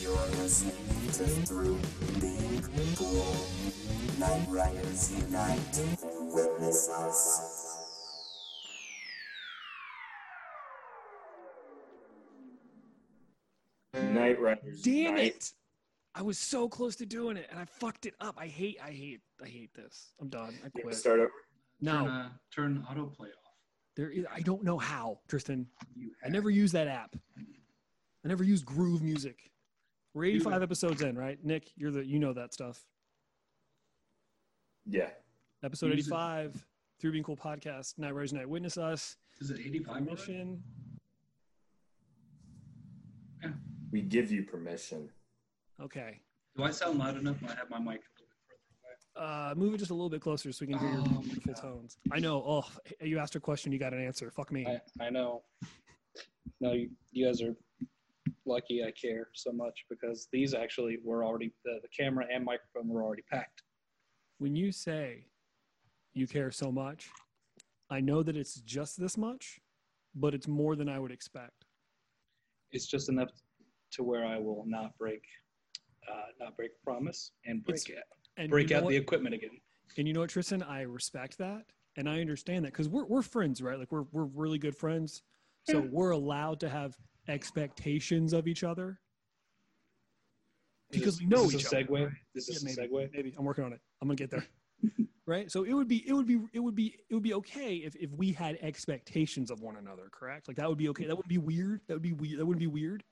You're listening to Through Being Cool. Night Riders Unite. Witness us. Night Riders. Damn Night. it! I was so close to doing it, and I fucked it up. I hate, I hate, I hate this. I'm done. I quit. start over. No, Turn, uh, turn autoplay off. there. Is, I don't know how, Tristan. You I never use that app. I never use Groove Music. We're 85 Dude. episodes in, right? Nick, you're the you know that stuff. Yeah. Episode Use it. 85, Through Being Cool podcast. Night Rise Night Witness Us. Is it 85? already? Mission. We give you permission. Okay. Do I sound loud enough? I have my mic a little bit further away. Uh, move it just a little bit closer so we can hear your Oh my beautiful God. tones. I know. Oh, you asked a question, you got an answer. Fuck me. I, I know. No, you, you guys are lucky I care so much because these actually were already, the, the camera and microphone were already packed. when you say you care so much, I know that it's just this much, but it's more than I would expect. It's just enough to where I will not break, uh, not break promise and break It's- it, And break out the equipment again. And you know what, Tristan? I respect that, and I understand that because we're we're friends, right? Like we're we're really good friends, so we're allowed to have expectations of each other because Is we know is each this a other. segue? This Yeah, is maybe, a segue. maybe I'm working on it. I'm gonna get there. right. So it would be it would be it would be it would be okay if if we had expectations of one another. Correct. Like that would be okay. That would be weird. That would be weird. That would be weird.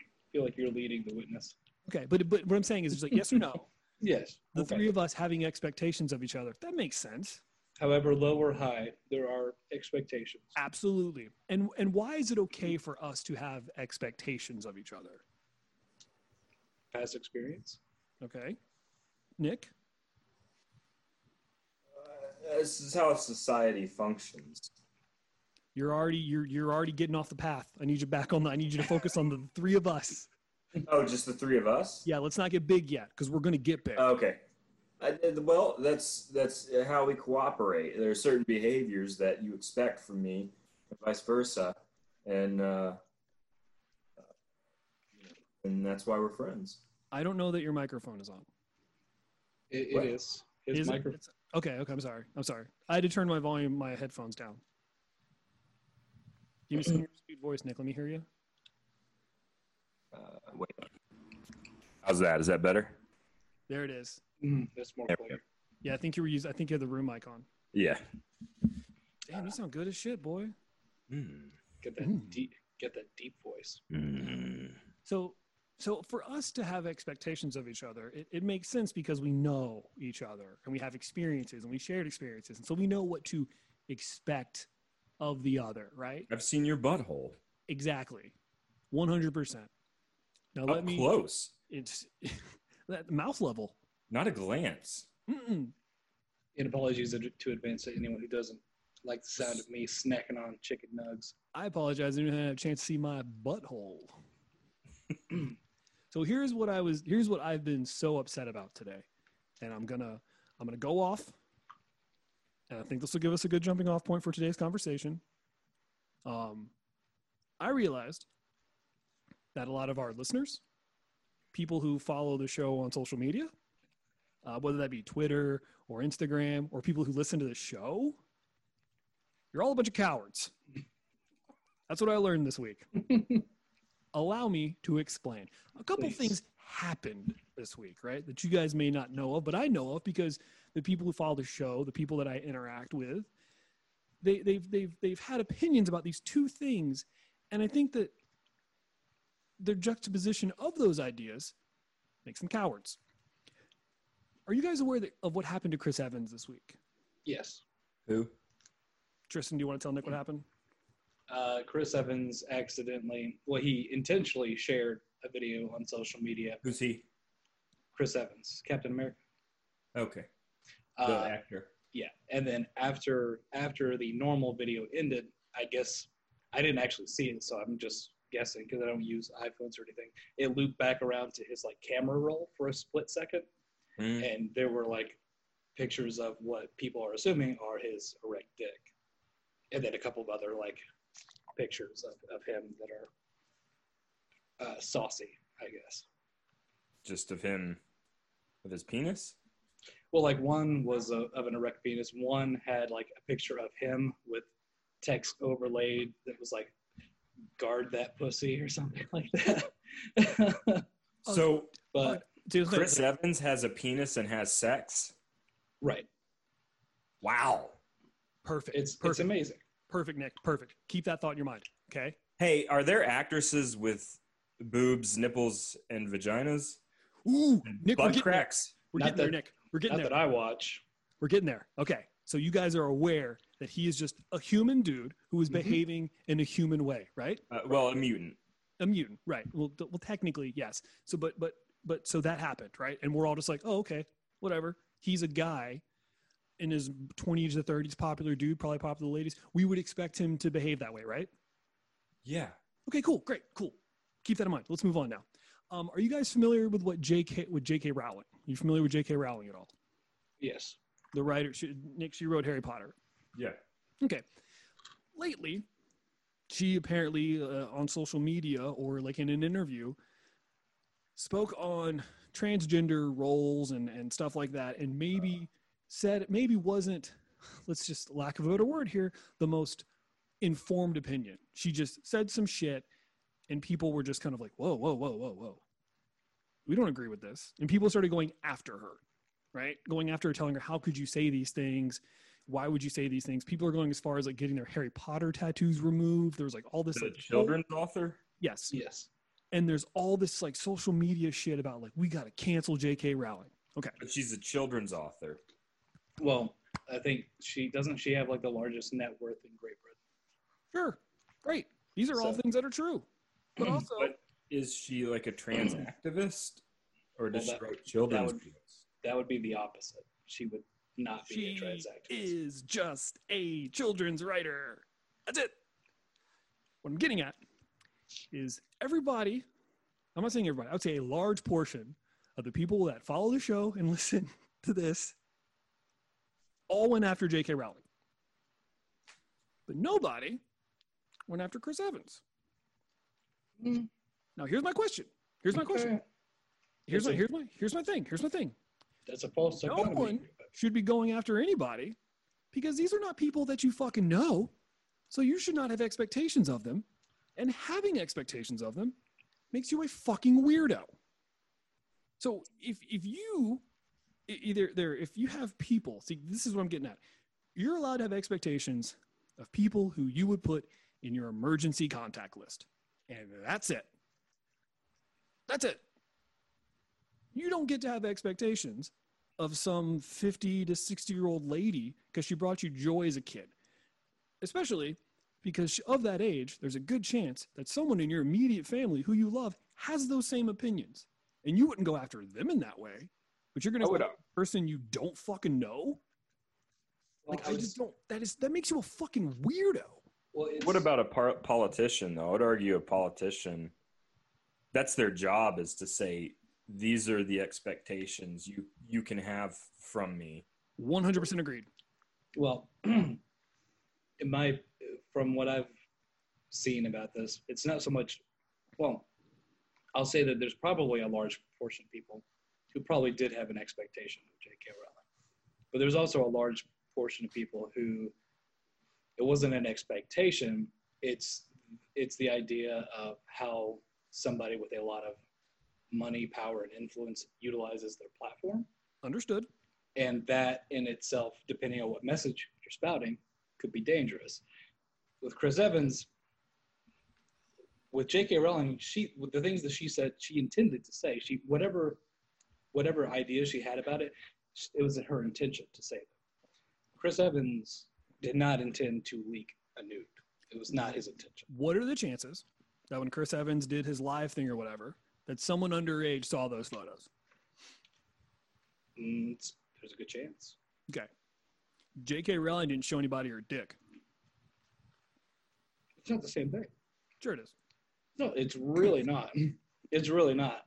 I feel like you're leading the witness. Okay. But but what I'm saying is it's like yes or no. Yes. The okay. three of us having expectations of each other. That makes sense. However low or high, there are expectations. Absolutely. And and why is it okay for us to have expectations of each other? Past experience. Okay. Nick? Uh, this is how society functions. You're already you're you're already getting off the path. I need you back on the I need you to focus on the three of us. Oh, just the three of us? Yeah, let's not get big yet, because we're gonna get big. Okay. I, well, that's that's how we cooperate. There are certain behaviors that you expect from me, and vice versa, and uh, and that's why we're friends. I don't know that your microphone is on. It, What? it is. His Is it? microphone. It's- okay, okay, I'm sorry. I'm sorry. I had to turn my volume, my headphones down. Give me some your sweet voice, Nick. Let me hear you. Uh, wait. How's that? Is that better? There it is. Mm, that's more There clear. Yeah, I think you were using I think you had the room mic on. Yeah. Damn, you sound good as shit, boy. Get that Mm. deep. Get that deep voice. So so for us to have expectations of each other, it, it makes sense because we know each other and we have experiences and we shared experiences. And so we know what to expect of the other, right? I've seen your butthole Exactly. 100%. Now up let me close, it's that mouth level. Not a glance. Mm-mm. And apologies to to advance to anyone who doesn't like the sound of me snacking on chicken nugs. I apologize. I didn't have a chance to see my butthole. so here's what I was. Here's what I've been so upset about today, and I'm gonna I'm gonna go off, and I think this will give us a good jumping off point for today's conversation. Um, I realized that a lot of our listeners, people who follow the show on social media, uh, whether that be Twitter or Instagram, or people who listen to the show, you're all a bunch of cowards. That's what I learned this week. Allow me to explain. A couple Please. things happened this week, right? That you guys may not know of, but I know of because the people who follow the show, the people that I interact with, they, they've they've they've had opinions about these two things, and I think that their juxtaposition of those ideas makes them cowards. Are you guys aware that, of what happened to Chris Evans this week? Yes. Who? Tristan, do you want to tell Nick what happened? Uh, Chris Evans accidentally, well, he intentionally shared a video on social media. Who's he? Chris Evans, Captain America. Okay, the Uh, actor. yeah, and then after after the normal video ended, I guess I didn't actually see it, so I'm just guessing because I don't use iPhones or anything. It looped back around to his like camera roll for a split second, Mm. and there were like pictures of what people are assuming are his erect dick, and then a couple of other like pictures of, of him that are uh, saucy. I guess. Just of him, of his penis. Well, like one was a, of an erect penis. One had like a picture of him with text overlaid that was like "guard that pussy" or something like that. So but See, the thing- Chris Evans has a penis and has sex. right, Wow. perfect. it's perfect. it's amazing. Perfect, Nick. Perfect. Keep that thought in your mind. Okay. Hey, are there actresses with boobs, nipples, and vaginas? Ooh, And Nick, we're butt getting cracks? We're Not getting there, Nick. We're getting Not there. that I watch. We're getting there. Okay. So you guys are aware that he is just a human dude who is Mhm. behaving in a human way, right? Uh, well, a mutant. A mutant, right? Well, well, technically, yes. So, but, but, but, so that happened, right? And we're all just like, oh, okay, whatever. He's a guy in his 20s to 30s, popular dude, probably popular ladies. We would expect him to behave that way, right? Yeah. Okay, cool, great, cool. Keep that in mind. Let's move on now. Um, are you guys familiar with what J.K. with J.K. Rowling? Are you familiar with J.K. Rowling at all? Yes. The writer, she, Nick, she wrote Harry Potter. Yeah. Okay. Lately, she apparently uh, on social media or like in an interview spoke on transgender roles and, and stuff like that, and maybe said maybe wasn't, let's just lack of a better word here, the most informed opinion. She just said some shit, and people were just kind of like, whoa, whoa, whoa, whoa, whoa. We don't agree with this. And people started going after her, right? Going after her, telling her, how could you say these things? why would you say these things? People are going as far as like getting their Harry Potter tattoos removed. There's like all this The like children's author? yes, Yes. And there's all this like social media shit about like we got to cancel J.K. Rowling. Okay, But she's a children's author. Well, I think she doesn't. She have like the largest net worth in Great Britain. sure, great. These are all things that are true, but also But is she like a trans activist? Or does Well, she that- write children's would- books? That would be the opposite. She would not be she a trans activist. She is just a children's writer. That's it. What I'm getting at is everybody. I'm not saying everybody. I would say a large portion of the people that follow the show and listen to this all went after J.K. Rowling, but nobody went after Chris Evans. Mm. Now here's my question. Here's my question. Here's my, here's my here's my thing. Here's my thing. That's a false No dichotomy. one should be going after anybody because these are not people that you fucking know. So you should not have expectations of them. And having expectations of them makes you a fucking weirdo. So if if you either there if you have people, see this is what I'm getting at. You're allowed to have expectations of people who you would put in your emergency contact list. And that's it. That's it. You don't get to have expectations of some 50 to 60 year old lady because she brought you joy as a kid. Especially because of that age, there's a good chance that someone in your immediate family who you love has those same opinions. And you wouldn't go after them in that way, but you're going to would, go after a person you don't fucking know. Like, I just don't, that is, that makes you a fucking weirdo. Well, What about a par- politician, though? I would argue a politician, that's their job is to say, these are the expectations you, you can have from me. 100% agreed. Well, in my from what I've seen about this, it's not so much. Well, I'll say that there's probably a large portion of people who probably did have an expectation of J.K. Rowling, but there's also a large portion of people who it wasn't an expectation. It's it's the idea of how somebody with a lot of money, power, and influence utilizes their platform Understood. and that in itself, depending on what message you're spouting, could be dangerous. With Chris Evans, with J.K. Rowling, she with the things that she said she intended to say, she whatever whatever ideas she had about it, it was her intention to say them. Chris Evans did not intend to leak a nude. It was not his intention. What are the chances that when Chris Evans did his live thing or whatever, that someone underage saw those photos? Mm, there's a good chance. Okay. J.K. Rowling didn't show anybody her dick. It's not the same thing. Sure it is. No, it's really not. It's really not.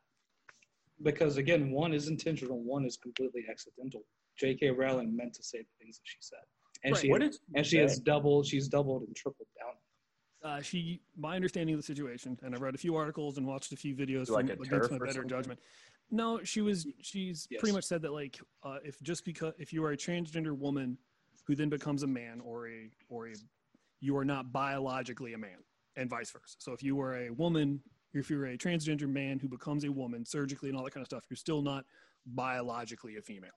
Because again, one is intentional, one is completely accidental. J.K. Rowling meant to say the things that she said, and Right. she What did and she has doubled, she's doubled and tripled down. Uh, she, my understanding of the situation, and I read a few articles and watched a few videos Like from a against my better something? judgment. No, she was. She's Yes. pretty much said that like, uh, if just because if you are a transgender woman who then becomes a man or a or a, you are not biologically a man, and vice versa. So if you are a woman, if you're a transgender man who becomes a woman surgically and all that kind of stuff, you're still not biologically a female.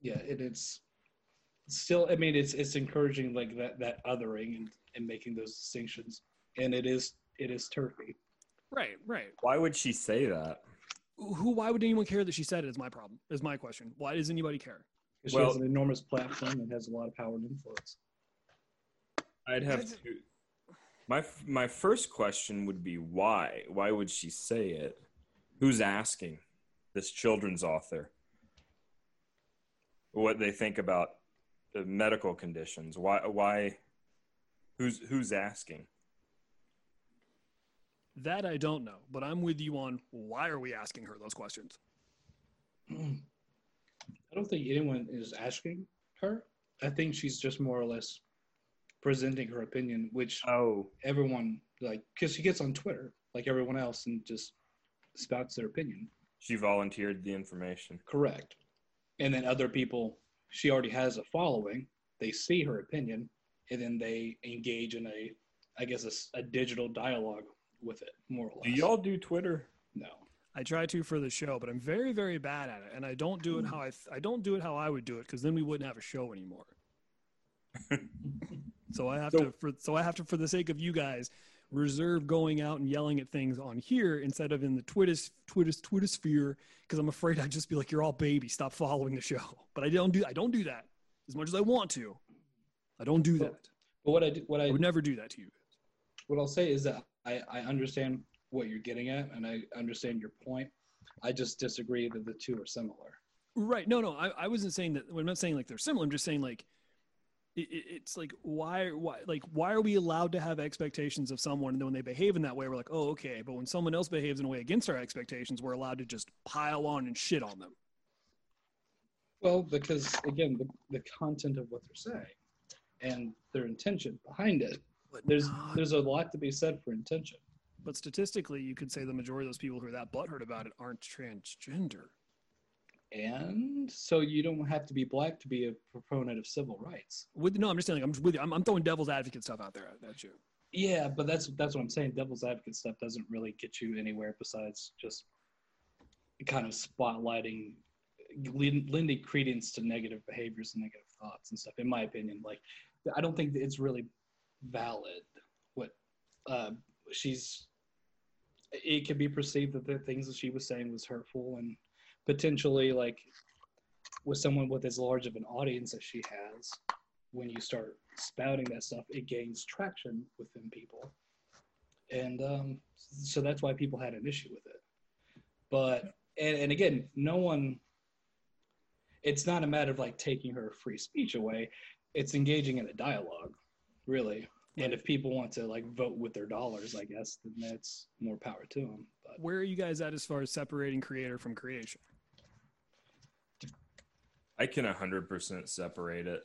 Yeah, and it's still. I mean, it's it's encouraging like that that othering and, and making those distinctions, and it is it is turfy. Right, right. Why would she say that? Who? Why would anyone care that she said it? Is my problem. Is my question. Why does anybody care? 'Cause she Well- has an enormous platform and has a lot of power and influence. I'd have to. My my first question would be why? Why would she say it? Who's asking? This children's author. What they think about the medical conditions? Why? Why? Who's who's asking? That I don't know, but I'm with you on why are we asking her those questions? I don't think anyone is asking her. I think she's just more or less presenting her opinion, which Oh, everyone like because she gets on Twitter like everyone else and just spouts their opinion. she volunteered the information. Correct. And then other people, she already has a following. They see her opinion, and then they engage in a, I guess, a digital dialogue with it, more or less. Do less. y'all do Twitter? No. I try to for the show, but I'm very, very bad at it, and I don't do it hmm. how I th- I don't do it how I would do it because then we wouldn't have a show anymore. so I have So- to for so I have to for the sake of you guys reserve going out and yelling at things on here instead of in the Twitter Twitter Twitter sphere because I'm afraid I'd just be like you're all baby stop following the show. But I don't do I don't do that as much as I want to. I don't do that. But what I do, what I I would never do that to you. what I'll say is that I, I understand what you're getting at, and I understand your point. I just disagree that the two are similar. Right. No, no. I, I wasn't saying that. I'm not saying like they're similar. I'm just saying like it, it- it's like why why like why are we allowed to have expectations of someone and then when they behave in that way we're like oh okay but when someone else behaves in a way against our expectations we're allowed to just pile on and shit on them Well, because again, the, the content of what they're saying and their intention behind it. but There's not- there's a lot to be said for intention. but statistically you could say the majority of those people who are that butthurt about it aren't transgender And so you don't have to be black to be a proponent of civil rights. with no I'm just saying I'm just with you I'm, I'm throwing devil's advocate stuff out there at you Yeah, but that's that's what I'm saying. Devil's advocate stuff doesn't really get you anywhere besides just kind of spotlighting, lend- lending credence to negative behaviors and negative thoughts and stuff. In my opinion, like I don't think it's really valid. What uh, she's, it could be perceived that the things that she was saying was hurtful and potentially like with someone with as large of an audience as she has when you start spouting that stuff, it gains traction within people. And um, so that's why people had an issue with it. But, and, and again, no one, it's not a matter of like taking her free speech away, it's engaging in a dialogue, really. And if people want to like vote with their dollars, I guess, then that's more power to them. But where are you guys at as far as separating creator from creation I can 100% separate it.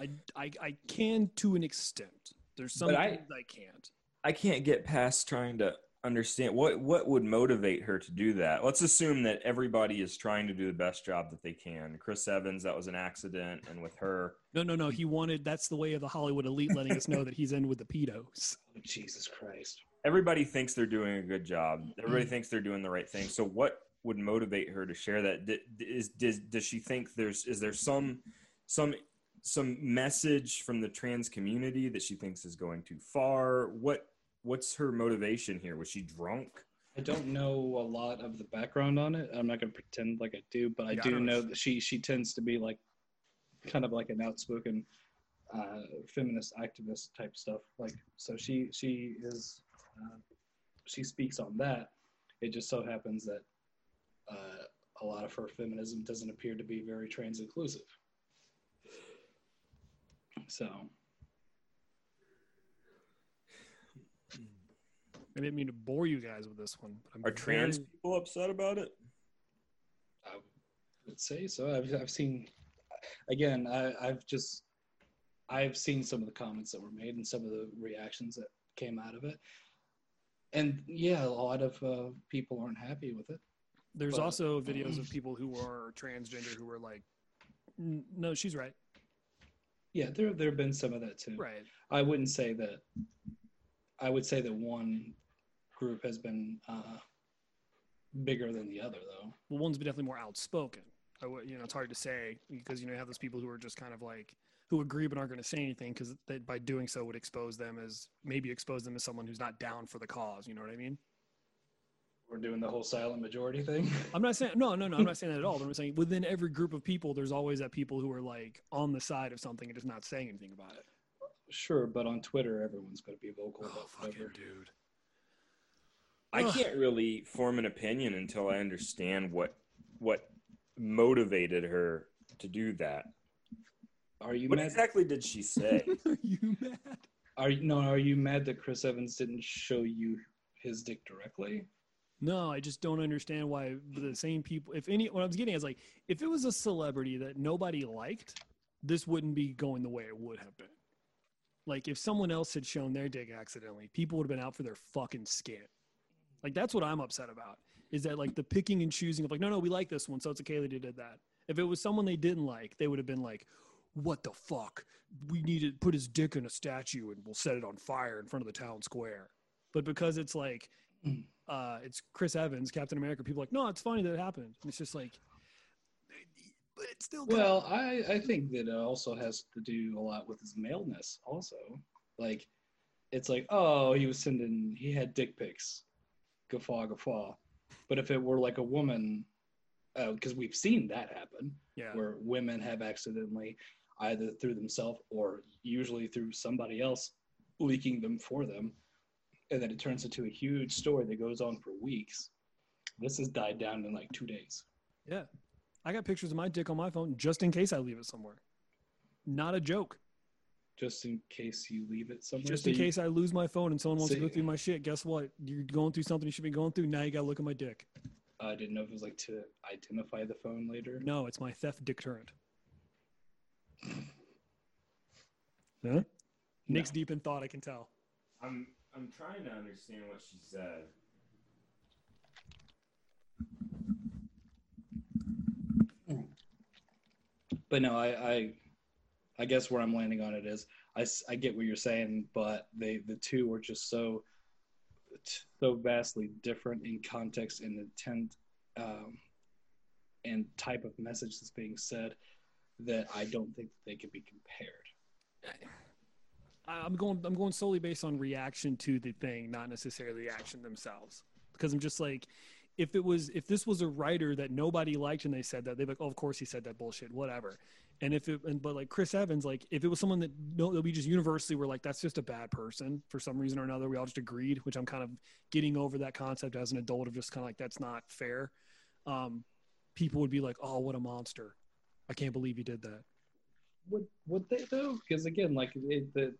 I, I, I can to an extent there's some But I- things I can't I can't get past trying to understand what what would motivate her to do that. Let's assume that everybody is trying to do the best job that they can. Chris Evans, that was an accident, and with her, No, no, no. He wanted. That's the way of the Hollywood elite, letting us know that he's in with the pedos. Jesus Christ. everybody thinks they're doing a good job. Everybody mm. thinks they're doing the right thing. So what would motivate her to share that? Is does does she think there's is there some some some message from the trans community that she thinks is going too far? What what's her motivation here? Was she drunk? I don't know a lot of the background on it. I'm not going to pretend like I do, but I Yeah, do know know. that she she tends to be like kind of like an outspoken uh, feminist activist type stuff. Like so, she she is uh, she speaks on that. It just so happens that uh, a lot of her feminism doesn't appear to be very trans inclusive. So I didn't mean to bore you guys with this one. But I'm Are trans very- people upset about it? I would say so. I've I've seen again. I I've just I've seen some of the comments that were made and some of the reactions that came out of it. And yeah, a lot of uh, people aren't happy with it. There's But- also videos of people who are transgender who were like, "No, she's right." Yeah, there there have been some of that too. Right. I wouldn't say that. I would say that one group has been uh, bigger than the other, though. Well, one's been definitely more outspoken. I would, you know, it's hard to say because you know you have those people who are just kind of like who agree but aren't going to say anything because by doing so would expose them as maybe expose them as someone who's not down for the cause. You know what I mean? We're doing the whole silent majority thing. I'm not saying no, no, no. I'm not saying that at all. But I'm saying within every group of people, there's always that people who are like on the side of something and just not saying anything about it. sure, but on Twitter, everyone's going to be vocal Oh, about fucking whatever. dude. I can't really form an opinion until I understand what what motivated her to do that. Are you What mad? exactly did she say? are you mad? Are you no? Are you mad that Chris Evans didn't show you his dick directly? No, I just don't understand why the same people. If any, what I was getting is like, if it was a celebrity that nobody liked, this wouldn't be going the way it would have been. Like if someone else had shown their dick accidentally, people would have been out for their fucking skin. Like that's what I'm upset about. Is that like the picking and choosing of like, no, no, we like this one, so it's okay that he did that. If it was someone they didn't like, they would have been like, what the fuck? We need to put his dick in a statue and we'll set it on fire in front of the town square. But because it's like, uh, it's Chris Evans, Captain America, people are like, no, it's funny that it happened. And it's just like, but it's still Well, I I think that it also has to do a lot with his maleness. Also, like, it's like, oh, he was sending, he had dick pics, guffaw guffaw. But if it were like a woman, because we've seen that happen, yeah, where women have accidentally either through themselves or usually through somebody else leaking them for them and then it turns into a huge story that goes on for weeks this has died down in like two days yeah. I got pictures of my dick on my phone just in case I leave it somewhere. Not a joke. just in case you leave it somewhere Just So in you- case I lose my phone and someone wants so to go through my shit. Guess what? You're going through something you should be going through. Now you got to look at my dick. i didn't know if it was like to identify the phone later No, it's my theft deterrent. Huh? Nick's deep in thought. I can tell. I'm I'm trying to understand what she said. but no I, I i guess where i'm landing on it is I, I get what you're saying but they the two were just so so vastly different in context and intent um, and type of message that's being said that i don't think they could be compared I- I'm going. I'm going solely based on reaction to the thing, not necessarily the action themselves. Because I'm just like, if it was, if this was a writer that nobody liked and they said that, they'd be like, oh, of course he said that bullshit, whatever. And if it, and, but like Chris Evans, like if it was someone that no, that we just universally were like, that's just a bad person for some reason or another, we all just agreed, which I'm kind of getting over that concept as an adult of just kind of like that's not fair. Um, people would be like, oh, what a monster! I can't believe he did that. would would they though because again like it, the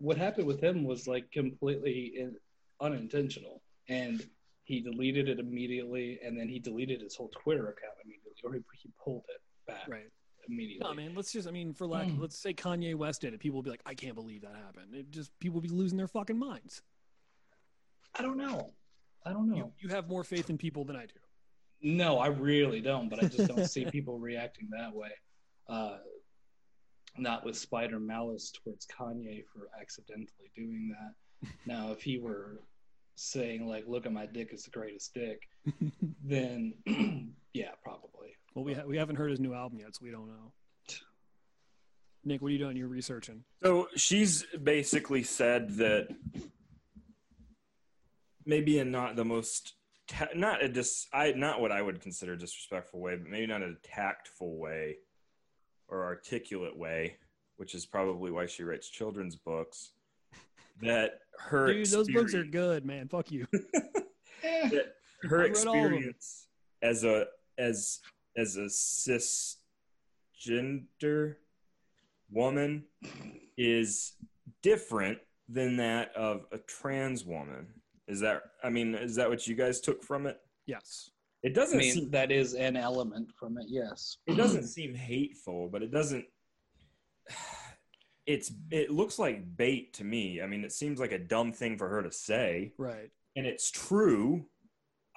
what happened with him was like completely in, unintentional and he deleted it immediately and then he deleted his whole twitter account immediately or he, he pulled it back Right. immediately No, man. Let's just. I mean, for lack, Mm. let's say Kanye West did it. People would be like, "I can't believe that happened." It just people would be losing their fucking minds. i don't know i don't know You you have more faith in people than I do. no i really don't but i just don't see people reacting that way uh not with spider malice towards kanye for accidentally doing that now if he were saying like look at my dick it's the greatest dick then yeah, probably. Well, we ha- we haven't heard his new album yet, so we don't know. Nick, what are you doing? You're researching. So she's basically said that maybe in not the most ta- not a dis I not what I would consider disrespectful way, but maybe not a tactful way or articulate way, which is probably why she writes children's books. That her Dude, those books are good, man. Fuck you. That her I read all of them. experience as a as as a cisgender woman is different than that of a trans woman. Is that I mean, is that what you guys took from it? Yes. It doesn't mean, seem that is an element from it. Yes. it doesn't seem hateful, but it doesn't it's it looks like bait to me. I mean, it seems like a dumb thing for her to say, Right. and it's true.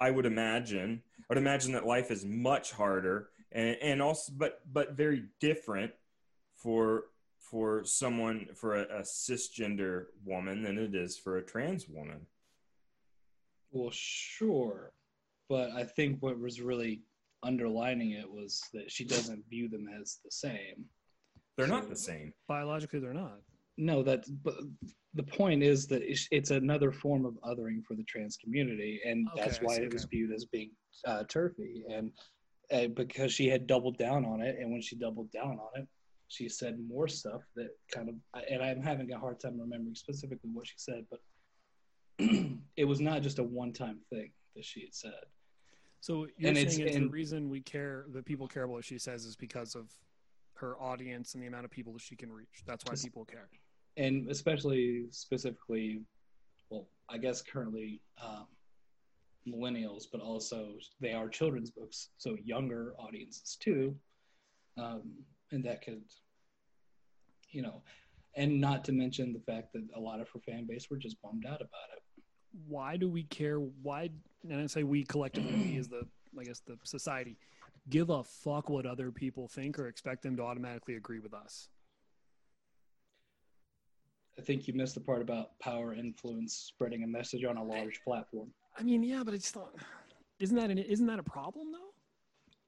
I would imagine. I would imagine that life is much harder, and and also, but but very different for for someone for a, a cisgender woman than it is for a trans woman. Well, sure, but I think what was really underlining it was that she doesn't view them as the same. They're not the same. Biologically, they're not. No, that but the point is that it's, it's another form of othering for the trans community, and that's Okay, I why see, it was viewed as being uh, turfy, and uh, because she had doubled down on it, and when she doubled down on it, she said more stuff that kind of, and I'm having a hard time remembering specifically what she said, but it was not just a one-time thing that she had said. So you're And saying it's- it's the reason we care, that people care about what she says, is because of her audience and the amount of people that she can reach. That's why people care. and especially specifically, well, I guess currently um, millennials, but also they are children's books, so younger audiences too, um, and that could, you know, and not to mention the fact that a lot of her fan base were just bummed out about it. Why do we care? Why? And I say we collectively we as the, I guess the society, give a fuck what other people think or expect them to automatically agree with us. I think you missed the part about power, influence, spreading a message on a large platform. I mean, yeah, but it's not. Isn't that an, isn't that a problem though?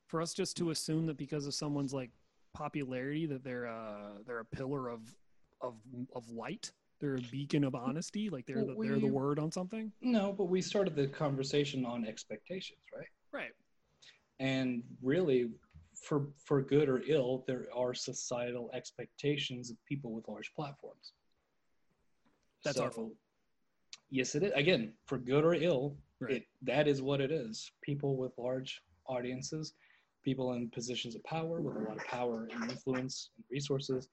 For us just to assume that because of someone's like popularity that they're uh they're a pillar of of of light, they're a beacon of honesty, like they're the, Well, they're the word on something. No, but we started the conversation on expectations, right? Right. and really for for good or ill there are societal expectations of people with large platforms That's our fault. yes it is again for good or ill Right. it that is what it is people with large audiences people in positions of power with a lot of power and influence and resources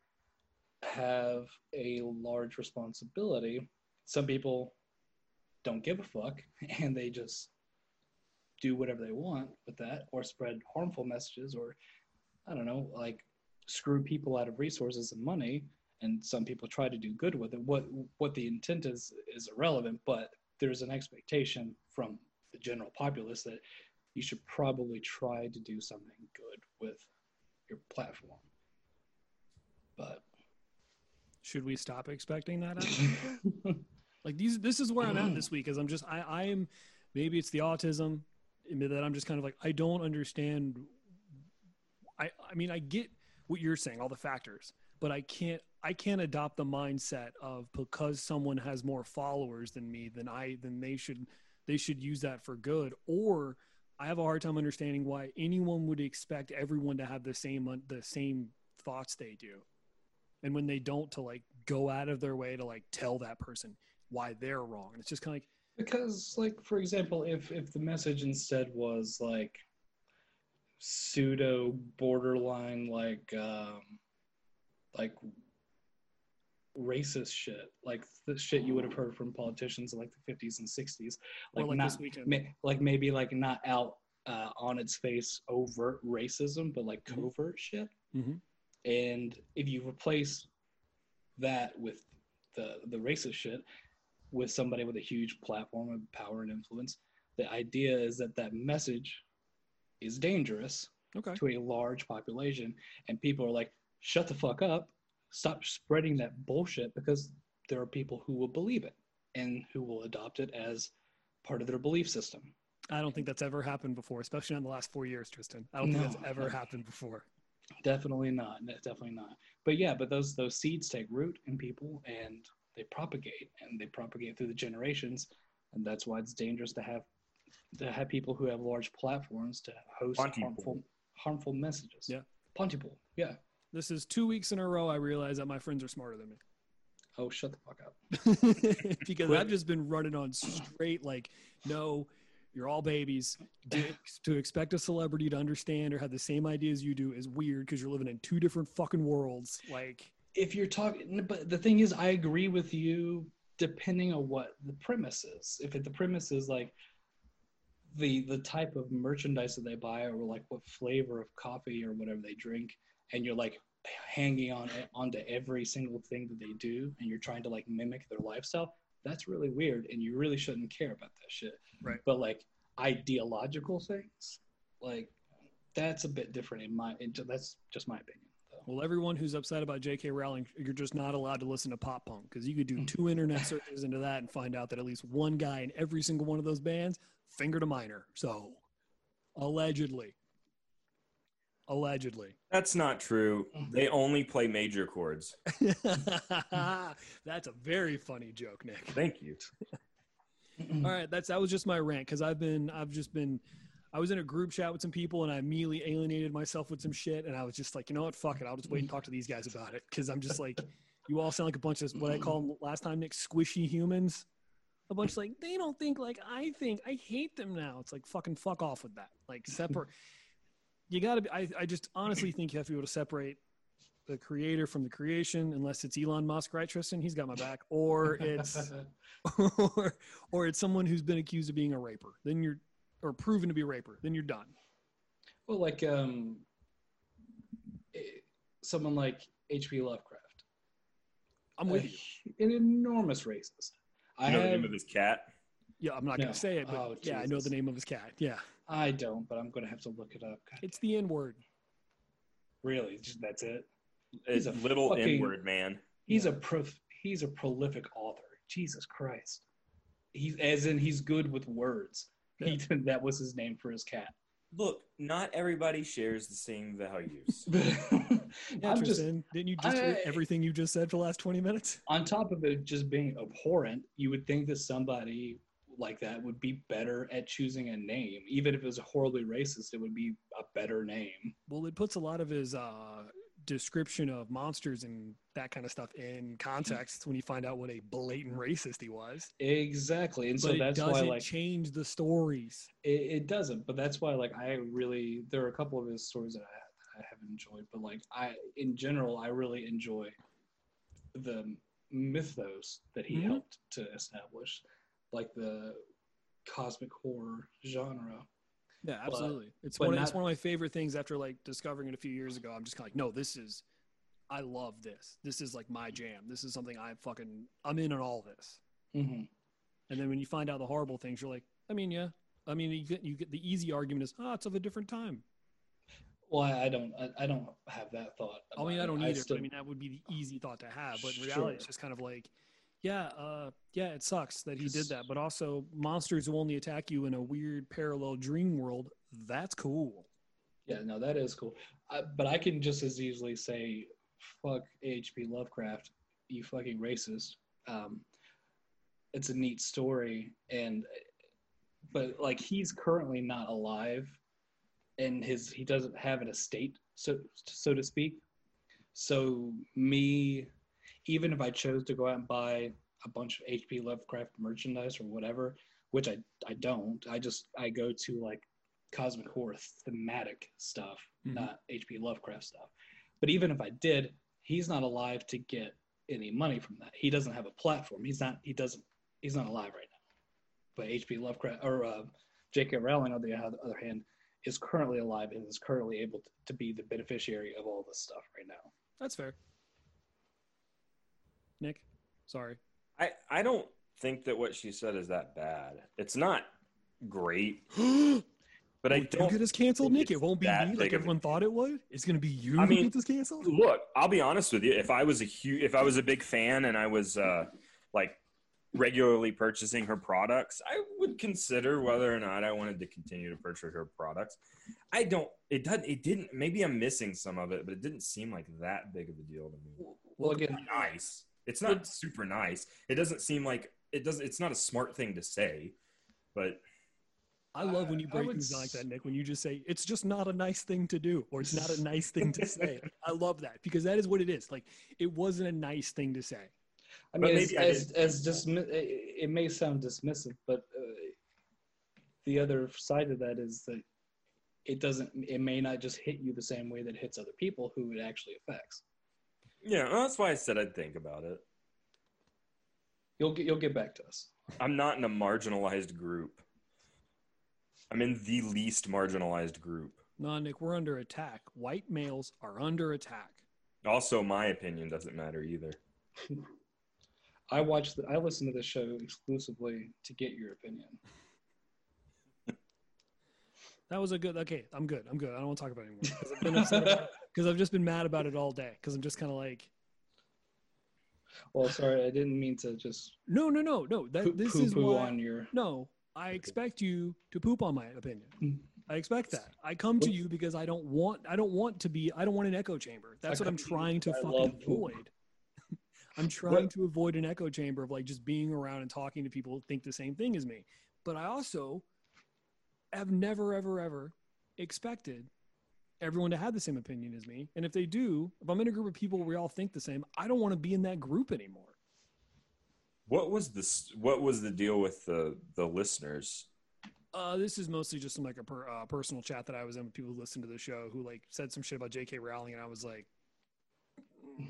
have a large responsibility. Some people don't give a fuck and they just do whatever they want with that or spread harmful messages or i don't know like screw people out of resources and money. And some people try to do good with it. What what the intent is is irrelevant but there's an expectation from the general populace that you should probably try to do something good with your platform. But Should we stop expecting that? out of people? like these this is where i'm at this week is i'm just i i am maybe it's the autism that i'm just kind of like i don't understand i i mean i get what you're saying all the factors but i can't i can't adopt the mindset of because someone has more followers than me than i then they should they should use that for good or i have a hard time understanding why anyone would expect everyone to have the same the same thoughts they do and when they don't to like go out of their way to like tell that person why they're wrong and it's just kind of like because like for example if if the message instead was like pseudo borderline like um like racist shit like the shit you would have heard from politicians in like the 50s and 60s or like, like not this weekend ma- like maybe like not out uh, on its face overt racism but like Mhm. covert shit Mhm. And if you replace that with the the racist shit with somebody with a huge platform of power and influence the idea is that that message is dangerous okay. to a large population. And people are like shut the fuck up. Stop spreading that bullshit because there are people who will believe it and who will adopt it as part of their belief system. I don't think that's ever happened before especially in the last four years tristan. I don't think No. that's ever happened before definitely not definitely not but yeah but those those seeds take root in people and they propagate and they propagate through the generations and that's why it's dangerous to have to have people who have large platforms to host Pontypool. harmful harmful messages Yeah. Pontypool. yeah this is two weeks in a row i realize that my friends are smarter than me oh shut the fuck up because Quick. I've just been running on straight like, no, you're all babies. To expect a celebrity to understand or have the same ideas you do is weird because you're living in two different fucking worlds. Like, if you're talking but the thing is i agree with you depending on what the premise is if it, the premise is like the the type of merchandise that they buy or like what flavor of coffee or whatever they drink and you're like hanging on onto every single thing that they do and you're trying to like mimic their lifestyle that's really weird and you really shouldn't care about that shit Right. but like ideological things like that's a bit different in my in, that's just my opinion though. Well, everyone who's upset about J.K. Rowling, you're just not allowed to listen to pop punk because you could do mm. two internet searches into that and find out that at least one guy in every single one of those bands fingered a minor. So, allegedly, allegedly. That's not true. They only play major chords. That's a very funny joke, Nick. Thank you. All right, that's that was just my rant because I've been I've just been I was in a group chat with some people and I immediately alienated myself with some shit and I was just like, you know what, fuck it, I'll just wait and talk to these guys about it because I'm just like, you all sound like a bunch of what I call them last time, Nick, squishy humans. A bunch like they don't think like I think. I hate them now. It's like fucking fuck off with that. Like separate. You got to be. I I just honestly think you have to be able to separate the creator from the creation, unless it's Elon Musk, right, Tristan? He's got my back. Or it's or, or it's someone who's been accused of being a raper. Then you're or proven to be a raper. Then you're done. well like um eh, someone like hp lovecraft I'm with you. an enormous racist You i know the name of his cat? Yeah, I'm not No. gonna say it, but Oh, yeah, I know the name of his cat. Yeah, i don't but i'm gonna have to look it up. God, it's the N word. really? Just, that's it? It's He's a a little N-word man. he's a prof he's a prolific author. Jesus christ. He's as in he's good with words. He, that was his name for his cat. Look, not everybody shares the same values. I'm just didn't you just I- hear everything you just said for the last 20 minutes? on top of it just being abhorrent, you would think that somebody like that would be better at choosing a name. Even if it was horribly racist, it would be a better name. Well, it puts a lot of his uh, description of monsters and that kind of stuff in context when you find out what a blatant racist he was. Exactly. And But so that's why like change the stories. it, it doesn't. But that's why like I really there are a couple of his stories that I, that I have enjoyed. But like I in general I really enjoy the mythos that he Mhm. helped to establish. Like the cosmic horror genre. Yeah, absolutely. it's but one. it's one of my favorite things. After like discovering it a few years ago, I'm just kind of like, no, this is. I love this. This is like my jam. This is something I fucking. I'm in on all this. hmm And then when you find out the horrible things, you're like, I mean, yeah. I mean, you get you get the easy argument is, oh, it's of a different time. Well, I, I don't, I, I don't have that thought. I mean, I don't it. either. still- but I mean, that would be the easy thought to have. But in reality, it's just kind of like, yeah, uh, yeah, it sucks that he did that. But also, monsters who only attack you in a weird parallel dream world. That's cool. yeah, no, that is cool. I, but I can just as easily say, "Fuck H.P. Lovecraft, you fucking racist." Um, it's a neat story, and but like he's currently not alive, and his he doesn't have an estate, so so to speak. So me, even if I chose to go out and buy a bunch of H.P. Lovecraft merchandise or whatever, which I I don't, I just I go to like cosmic horror thematic stuff, Mhm. not H.P. Lovecraft stuff. But even if I did, he's not alive to get any money from that. He doesn't have a platform. He's not. He doesn't. He's not alive right now. But H.P. Lovecraft or uh, J.K. Rowling, on the other hand, is currently alive and is currently able to, to be the beneficiary of all this stuff right now. That's fair. Nick, sorry. I, I don't think that what she said is that bad. It's not great, but I don't get us canceled, Nick. It won't be me like everyone thought it would. It's gonna be you I who mean, gets us canceled. look. I'll be honest with you. If I was a huge, if I was a big fan and I was uh, like regularly purchasing her products, I would consider whether or not I wanted to continue to purchase her products. I don't. It doesn't. It didn't. Maybe I'm missing some of it, but it didn't seem like that big of a deal to me. Well, again, nice. It's not super nice. It doesn't seem like it doesn't. It's not a smart thing to say, but I love when you break would things down like that, Nick. When you just say it's just not a nice thing to do, or it's not a nice thing to say. I love that because that is what it is. Like it wasn't a nice thing to say. I mean, as, I as, as dismi- it it may sound dismissive, but uh, the other side of that is that it doesn't. It may not just hit you the same way that it hits other people who it actually affects. Yeah, well, that's why I said I'd think about it. You'll get you'll get back to us. I'm not in a marginalized group. I'm in the least marginalized group. No, Nick, we're under attack. White males are under attack. Also, my opinion doesn't matter either. I watch. The, I listen to this show exclusively to get your opinion. That was a good. Okay, I'm good. I'm good. I don't want to talk about it anymore because I've been upset about because I've just been mad about it all day. Because I'm just kind of like, Well, sorry, I didn't mean to just no, no, no, no. That this is why. on your. No, I expect you to poop on my opinion. Mm. I expect that. I come to you because I don't want. I don't want to be. I don't want an echo chamber. That's I what I'm to trying to fucking avoid. I'm trying to avoid an echo chamber of like just being around and talking to people who think the same thing as me. But I also have never, ever, ever expected everyone to have the same opinion as me. And if they do, if I'm in a group of people where we all think the same, I don't want to be in that group anymore. What was this? What was the deal with the the listeners? Uh, this is mostly just some like a per, uh, personal chat that I was in with people who listen to the show who like said some shit about J.K. Rowling, and I was like, "Mm,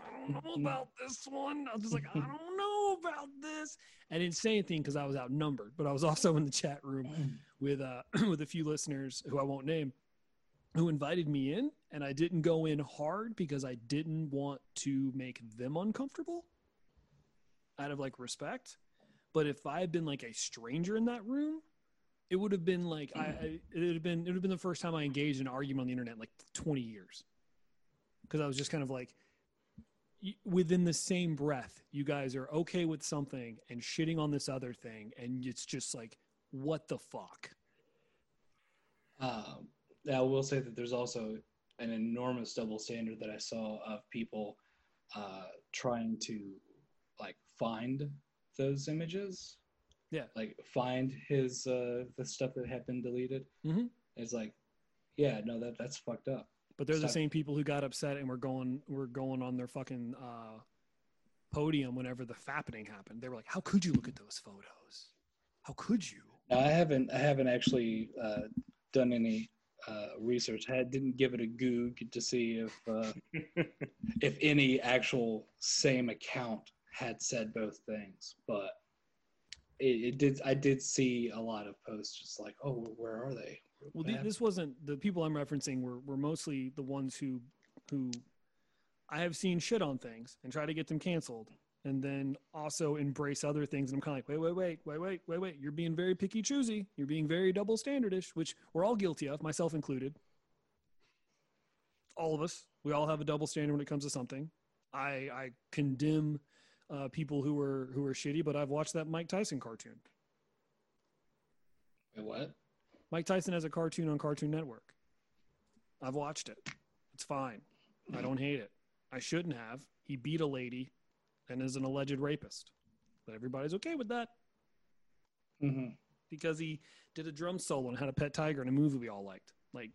I don't know about this one. I was just like, I don't know about this. I didn't say anything because I was outnumbered, but I was also in the chat room with uh with a few listeners who I won't name who invited me in, and I didn't go in hard because I didn't want to make them uncomfortable out of like respect. But if I had been like a stranger in that room, it would have been like I, I it would have been it would have been the first time I engaged in an argument on the internet in like 20 years. Because I was just kind of like within the same breath, you guys are okay with something and shitting on this other thing, and it's just like, what the fuck? Um, I will say that there's also an enormous double standard that I saw of people uh, trying to like find those images. Yeah. Like find his uh, the stuff that had been deleted. Mhm. It's like, yeah, no, that that's fucked up. But they're the same people who got upset and were going were going on their fucking uh, podium whenever the fappening happened. They were like, "How could you look at those photos? How could you?" No, I haven't. I haven't actually uh, done any uh, research. I didn't give it a goog to see if uh, if any actual same account had said both things. But it, it did. I did see a lot of posts just like, "Oh, where are they?" Well, What the, happened? this wasn't the people I'm referencing were were mostly the ones who who I have seen shit on things and try to get them canceled, and then also embrace other things. And I'm kind of like, wait, wait, wait, wait, wait, wait, wait. You're being very picky choosy. You're being very double standardish, which we're all guilty of, myself included. All of us, we all have a double standard when it comes to something. I I condemn uh, people who are who are shitty, but I've watched that Mike Tyson cartoon. Wait, what? Mike Tyson has a cartoon on Cartoon Network. I've watched it. It's fine. I don't hate it. I shouldn't have. He beat a lady and is an alleged rapist. But everybody's okay with that hmm because he did a drum solo and had a pet tiger in a movie we all liked. Like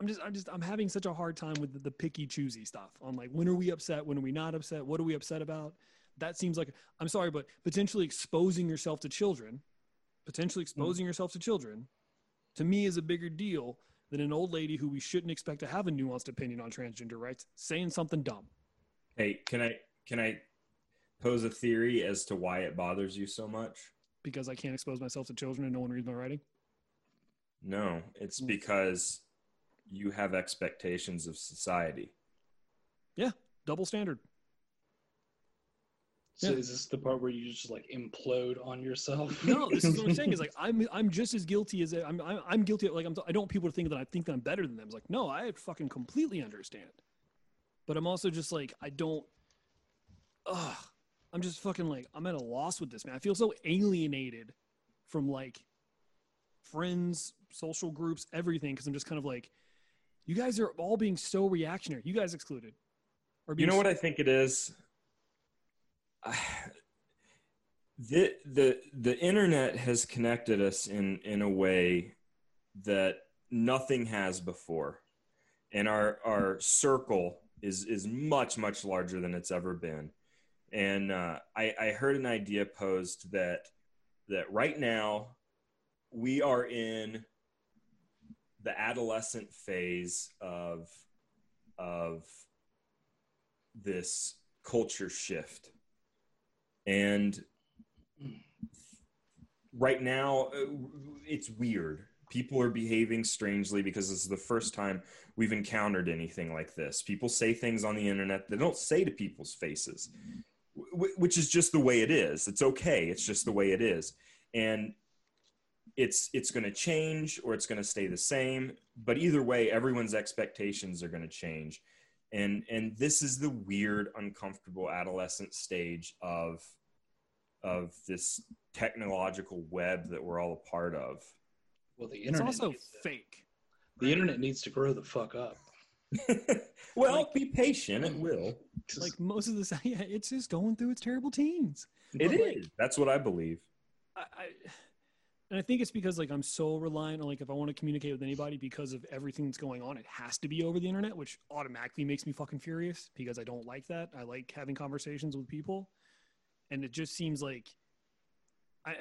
I'm just I'm just I'm having such a hard time with the, the picky choosy stuff on like when are we upset, when are we not upset, what are we upset about? That seems like I'm sorry, but potentially exposing yourself to children, potentially exposing yourself to children, to me is a bigger deal than an old lady who we shouldn't expect to have a nuanced opinion on transgender rights saying something dumb. Hey, can I can I pose a theory as to why it bothers you so much? because I can't expose myself to children and no one reads my writing. No, it's Hmm. because you have expectations of society. Yeah, double standard. So Yeah. is this the part where you just like implode on yourself? No, this is what I'm saying. Is like I'm I'm just as guilty as I'm I'm, I'm guilty. Of, like I'm I don't want people to think that I think that I'm better than them. It's like no, I fucking completely understand. But I'm also just like I don't. Ugh, I'm just fucking like I'm at a loss with this man. I feel so alienated from like friends, social groups, everything because I'm just kind of like, you guys are all being so reactionary. You guys excluded. Or You being know what I think it is? The the the internet has connected us in in a way that nothing has before. And our our circle is is much much larger than it's ever been. And uh, I, I heard an idea posed that that right now we are in the adolescent phase of of this culture shift and right now uh, it's weird people are behaving strangely because this is the first time we've encountered anything like this. People say things on the internet they don't say to people's faces, which is just the way it is. It's okay. It's just the way it is, and it's it's going to change or it's going to stay the same. But either way, everyone's expectations are going to change, and and this is the weird, uncomfortable adolescent stage of of this technological web that we're all a part of. Well, the It's internet. also needs to- fake. the internet needs to grow the fuck up. well, be patient. It will. Like most of this, yeah, it's just going through its terrible teens. It But, like. That's what I believe. I, I, and I think it's because like I'm so reliant on like if I want to communicate with anybody because of everything that's going on, it has to be over the internet, which automatically makes me fucking furious because I don't like that. I like having conversations with people, and it just seems like I,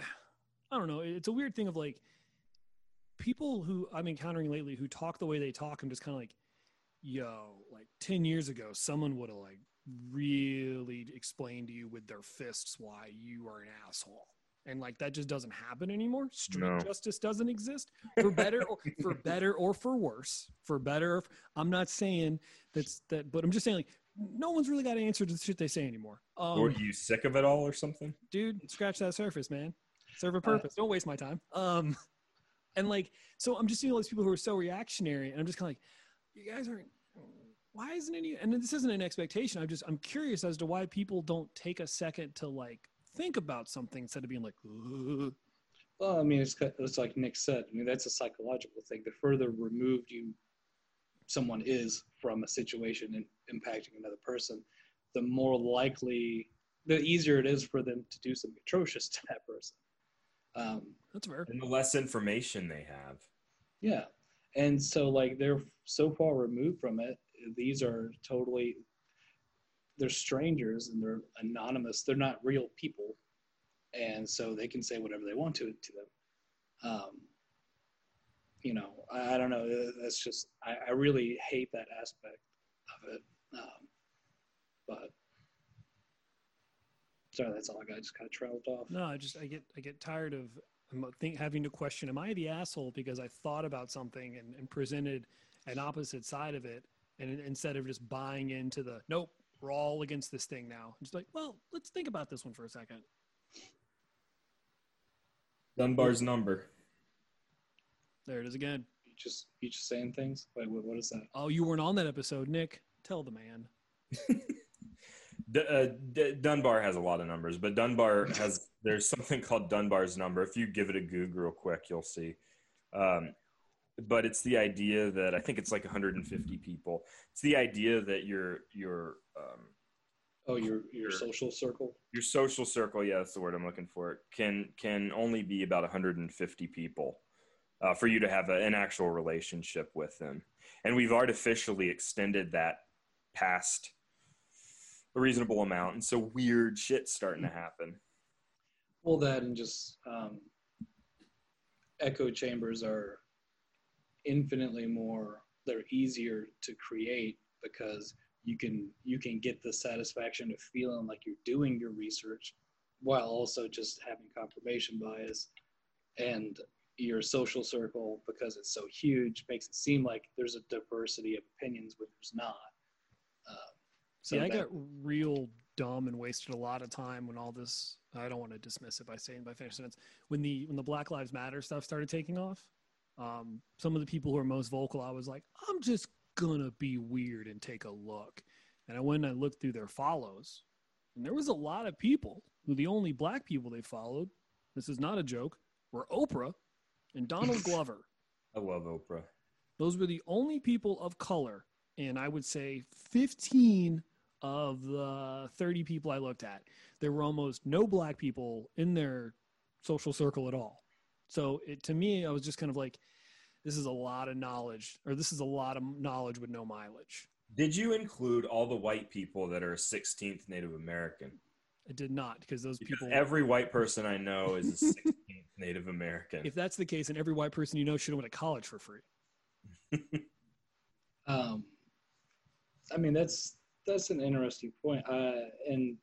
I don't know. It's a weird thing of like people who I'm encountering lately who talk the way they talk. I'm just kind of like, yo, like ten years ago, someone would have like really explained to you with their fists why you are an asshole and like that just doesn't happen anymore. Street No. justice doesn't exist. For better or for better or for worse for better or, i'm not saying that's that but i'm just saying like no one's really got to answer to the shit they say anymore. Um, or are you sick of it all or something? dude scratch that surface man. Serve a purpose. Don't waste my time. Um and like so i'm just seeing all these people who are so reactionary and i'm just kind of like you guys aren't why isn't any and this isn't an expectation. I'm just i'm curious as to why people don't take a second to like think about something instead of being like "Ugh." Well, I mean, it's it's like Nick said. I mean, that's a psychological thing. The further removed you someone is from a situation and impacting another person, the more likely, the easier it is for them to do something atrocious to that person. Um, that's fair And the less information they have. yeah, and so like they're so far removed from it. These are totally they're strangers and they're anonymous. They're not real people, and so they can say whatever they want to to them. Um, you know, I, I don't know. That's just I, I really hate that aspect of it. Um, but sorry, that's all I got. I just kind of trailed off. no i just i get i get tired of think, having to question am i the asshole because i thought about something and, and presented an opposite side of it and in- instead of just buying into the nope we're all against this thing now just like well let's think about this one for a second Dunbar's number. there it is again You just you just saying things. Wait, what, what is that? oh you weren't on that episode nick tell the man D- uh, D- Dunbar has a lot of numbers, but Dunbar has there's something called Dunbar's number. If you give it a Google real quick, you'll see. Um, but it's the idea that I think it's like 150 people. It's the idea that your your um, Oh, your your social circle. your social circle, yeah, that's the word I'm looking for, can can only be about 150 people uh, for you to have a, an actual relationship with them. And we've artificially extended that past a reasonable amount, and so weird shit's starting to happen. Well, that and just um, echo chambers are infinitely more. They're easier to create because you can you can get the satisfaction of feeling like you're doing your research while also just having confirmation bias and your social circle because it's so huge makes it seem like there's a diversity of opinions when there's not See, so I that- got real dumb and wasted a lot of time when all this. I don't want to dismiss it by saying by finish sentence. When the when the Black Lives Matter stuff started taking off, um, some of the people who are most vocal, I was like, I'm just gonna be weird and take a look. And I went and I looked through their follows, and there was a lot of people who the only black people they followed. This is not a joke. Were Oprah and Donald Glover. I love Oprah. Those were the only people of color, and I would say 15 of the 30 people I looked at. There were almost no black people in their social circle at all. So it, to me, I was just kind of like, this is a lot of knowledge, or this is a lot of knowledge with no mileage. Did you include all the white people that are 16th Native American? I did not because those Because people. every white person I know is a 16th Native American. if that's the case, then every white person you know should have went to college for free. Um, I mean, that's that's an interesting point, uh, and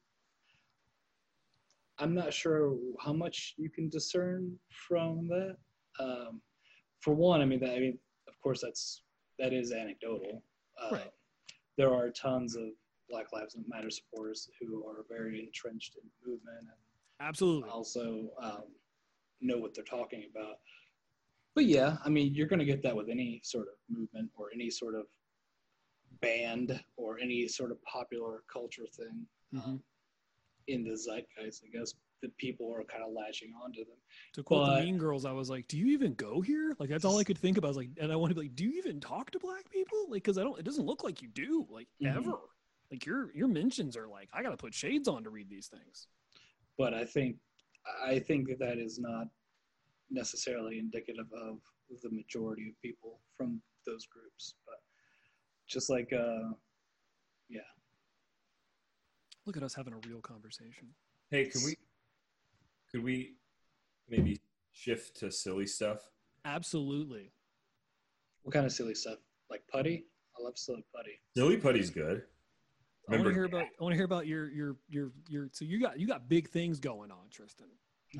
I'm not sure how much you can discern from that. Um, for one, I mean, that, I mean, of course, that's that is anecdotal. Uh, Right. There are tons of Black Lives Matter supporters who are very entrenched in the movement and Absolutely. also um, know what they're talking about. But yeah, I mean, you're going to get that with any sort of movement or any sort of band or any sort of popular culture thing Mhm. In the zeitgeist. I guess that people are kind of latching onto them. To quote But- the Mean Girls, I was like, "Do you even go here?" Like that's all I could think about. I was like, and I want to be like, "Do you even talk to black people?" Like, because I don't. It doesn't look like you do. Like Mhm. ever. Like your your mentions are like, I got to put shades on to read these things. But I think I think that that is not necessarily indicative of the majority of people from those groups. But just like uh, Look at us having a real conversation. Hey, can we could we maybe shift to silly stuff? Absolutely. what kind of silly stuff? Like putty? I love silly putty. Silly putty's good. I want to hear about. I want to hear about your your your your. So you got you got big things going on, Tristan.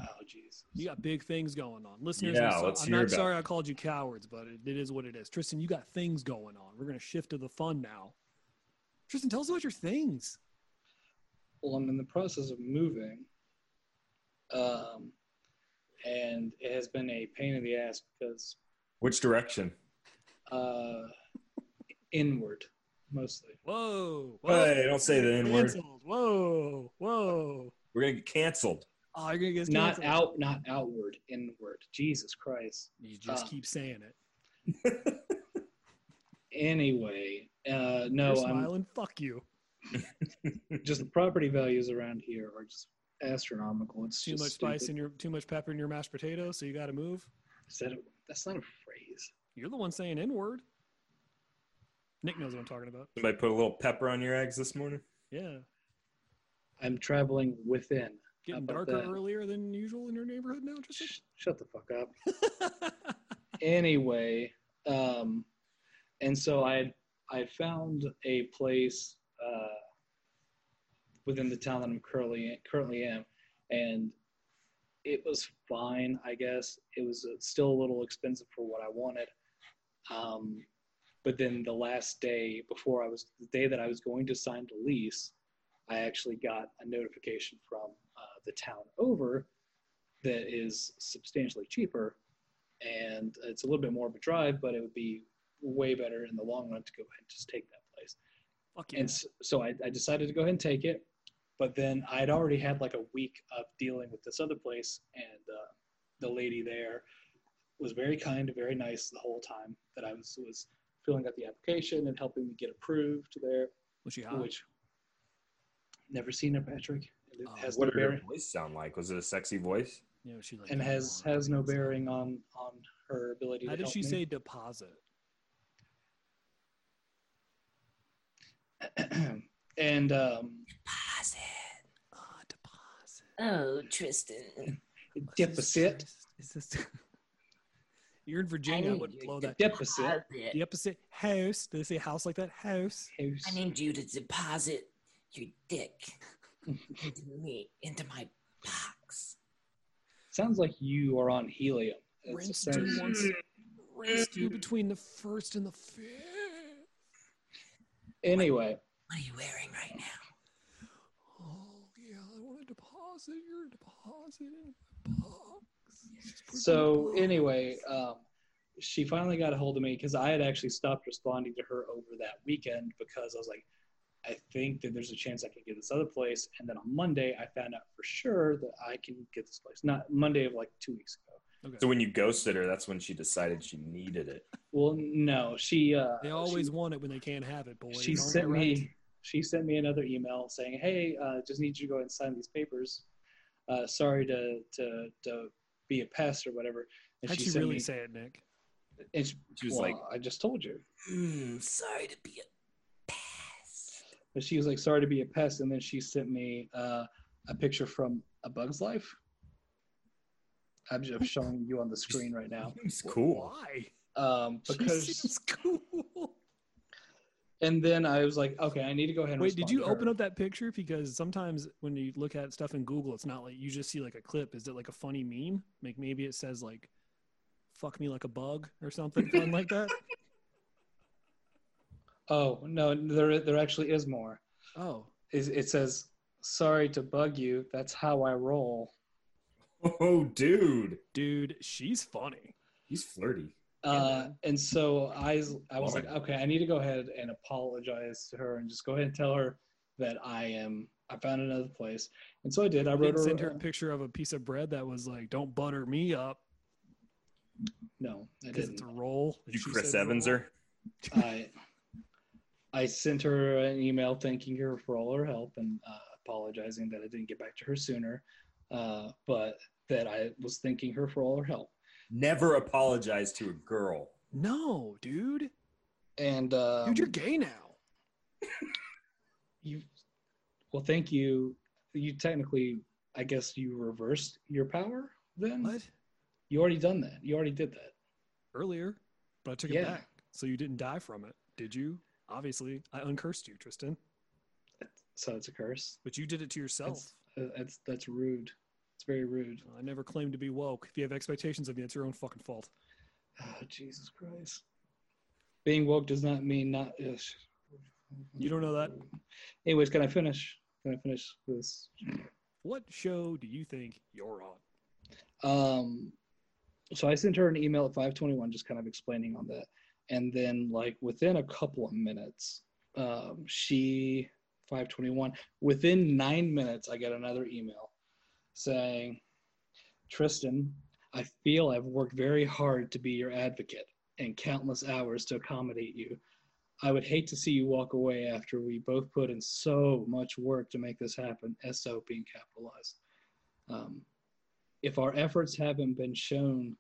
Oh, jeez. You got big things going on, listeners. Yeah, I'm, so- let's I'm hear not about sorry it. I called you cowards, but it, it is what it is. Tristan, you got things going on. We're gonna shift to the fun now. Tristan, tell us about your things. Well, I'm in the process of moving, um, and it has been a pain in the ass because Which direction? uh, inward mostly. Whoa! whoa Hey, don't say the N word. Canceled. Whoa! Whoa! We're gonna get canceled. Oh, you're gonna get us Not canceled. out, not outward, inward. Jesus Christ. You just Uh, keep saying it. Anyway, uh, no, you're I'm smiling. Fuck you. just the property values around here are just astronomical. It's Too just much spice in your too much pepper in your mashed potatoes, so you got to move. Is that a, that's not a phrase. You're the one saying N word. Nick knows what I'm talking about. Somebody put a little pepper on your eggs this morning. Yeah, I'm traveling within. getting about darker that? earlier than usual in your neighborhood now, just Sh- shut the fuck up. anyway, um, and so I I found a place uh, within the town that I'm currently currently am, and it was fine. I guess it was uh, still a little expensive for what I wanted. Um, but then the last day before I was the day that I was going to sign the lease, I actually got a notification from uh, the town over that is substantially cheaper and it's a little bit more of a drive, but it would be way better in the long run to go ahead and just take that. Fuck yeah. And s- so I, I decided to go ahead and take it, but then I'd already had like a week of dealing with this other place, and uh, the lady there was very kind, very nice the whole time that I was was filling out the application and helping me get approved there, Was she hot? which never seen her, Patrick. It Oh, has What no did her voice sound like? Was it a sexy voice? Yeah, was she like. and has has no bearing on on her ability. How to did help she me. say deposit? And um, Ah, deposit. Oh, Tristan. deficit, Is this? You're in Virginia. I need would you blow to that. deficit. Deposit. Deficit house. Do they say house like that? House. House. I need you to deposit your dick into me, into my box. Sounds like you are on helium. It's Rinse a do sense- once. Rinse do between the first and the fifth. Anyway, What are you wearing right now? Oh yeah, I want to deposit your deposit in my box. Just put it in so anyway, um, she finally got a hold of me because I had actually stopped responding to her over that weekend because I was like, I think that there's a chance I can get this other place. And then on Monday, I found out for sure that I can get this place. Not Monday of like two weeks ago. Okay. So when you ghosted her, that's when she decided she needed it. Well, no, she. Uh, they always she- want it when they can't have it, boys. she sent me. right? Me she sent me another email saying, "Hey, uh, just need you to go and sign these papers. Uh, sorry to, to to be a pest or whatever." And How'd she she really me, say it, Nick? And she, She was well, like, "I just told you." Hmm, sorry to be a pest. But she was like, "Sorry to be a pest," and then she sent me uh, a picture from A Bug's Life. I'm just showing you on the screen right now. "It's cool." Why? Um, because seems cool. And then I was like, "Okay, I need to go ahead." and Wait, did you to her. open up that picture? Because sometimes when you look at stuff in Google, it's not like you just see like a clip. Is it like a funny meme? Like maybe it says like fuck me like a bug or something fun like that? Oh no, there there actually is more. Oh, Is it says, "Sorry to bug you. That's how I roll." Oh, dude, dude, she's funny. he's flirty. Uh, and so I, I was like, okay, I need to go ahead and apologize to her and just go ahead and tell her that I am. I found another place, and so I did. I I wrote her. send her a picture of a piece of bread that was like, "Don't butter me up," no, I because didn't. it's a roll. and You Chris said Evans roll. her. I I sent her an email thanking her for all her help and uh, apologizing that I didn't get back to her sooner, uh, but that I was thanking her for all her help. Never apologize to a girl. No, dude, And um, dude, you're gay now. you well, thank you. You technically, I guess, you reversed your power. Then What? you already done that. You already did that. Earlier, but I took it Yeah. back. So you didn't die from it, did you? Obviously, I uncursed you, Tristan. So it's a curse. But you did it to yourself. That's uh, that's that's rude. It's very rude. I never claimed to be woke. If you have expectations of me, it's your own fucking fault. Oh, Jesus Christ. Being woke does not mean not. ugh. You don't know that? Anyways, can I finish? Can I finish this? What show do you think you're on? Um, so I sent her an email at 521, just kind of explaining on that, and then like within a couple of minutes, um, she 521. Within nine minutes, I get another email saying, Tristan, I feel I've worked very hard to be your advocate and countless hours to accommodate you. I would hate to see you walk away after we both put in so much work to make this happen. SO being capitalized. Um, if our efforts haven't been shown,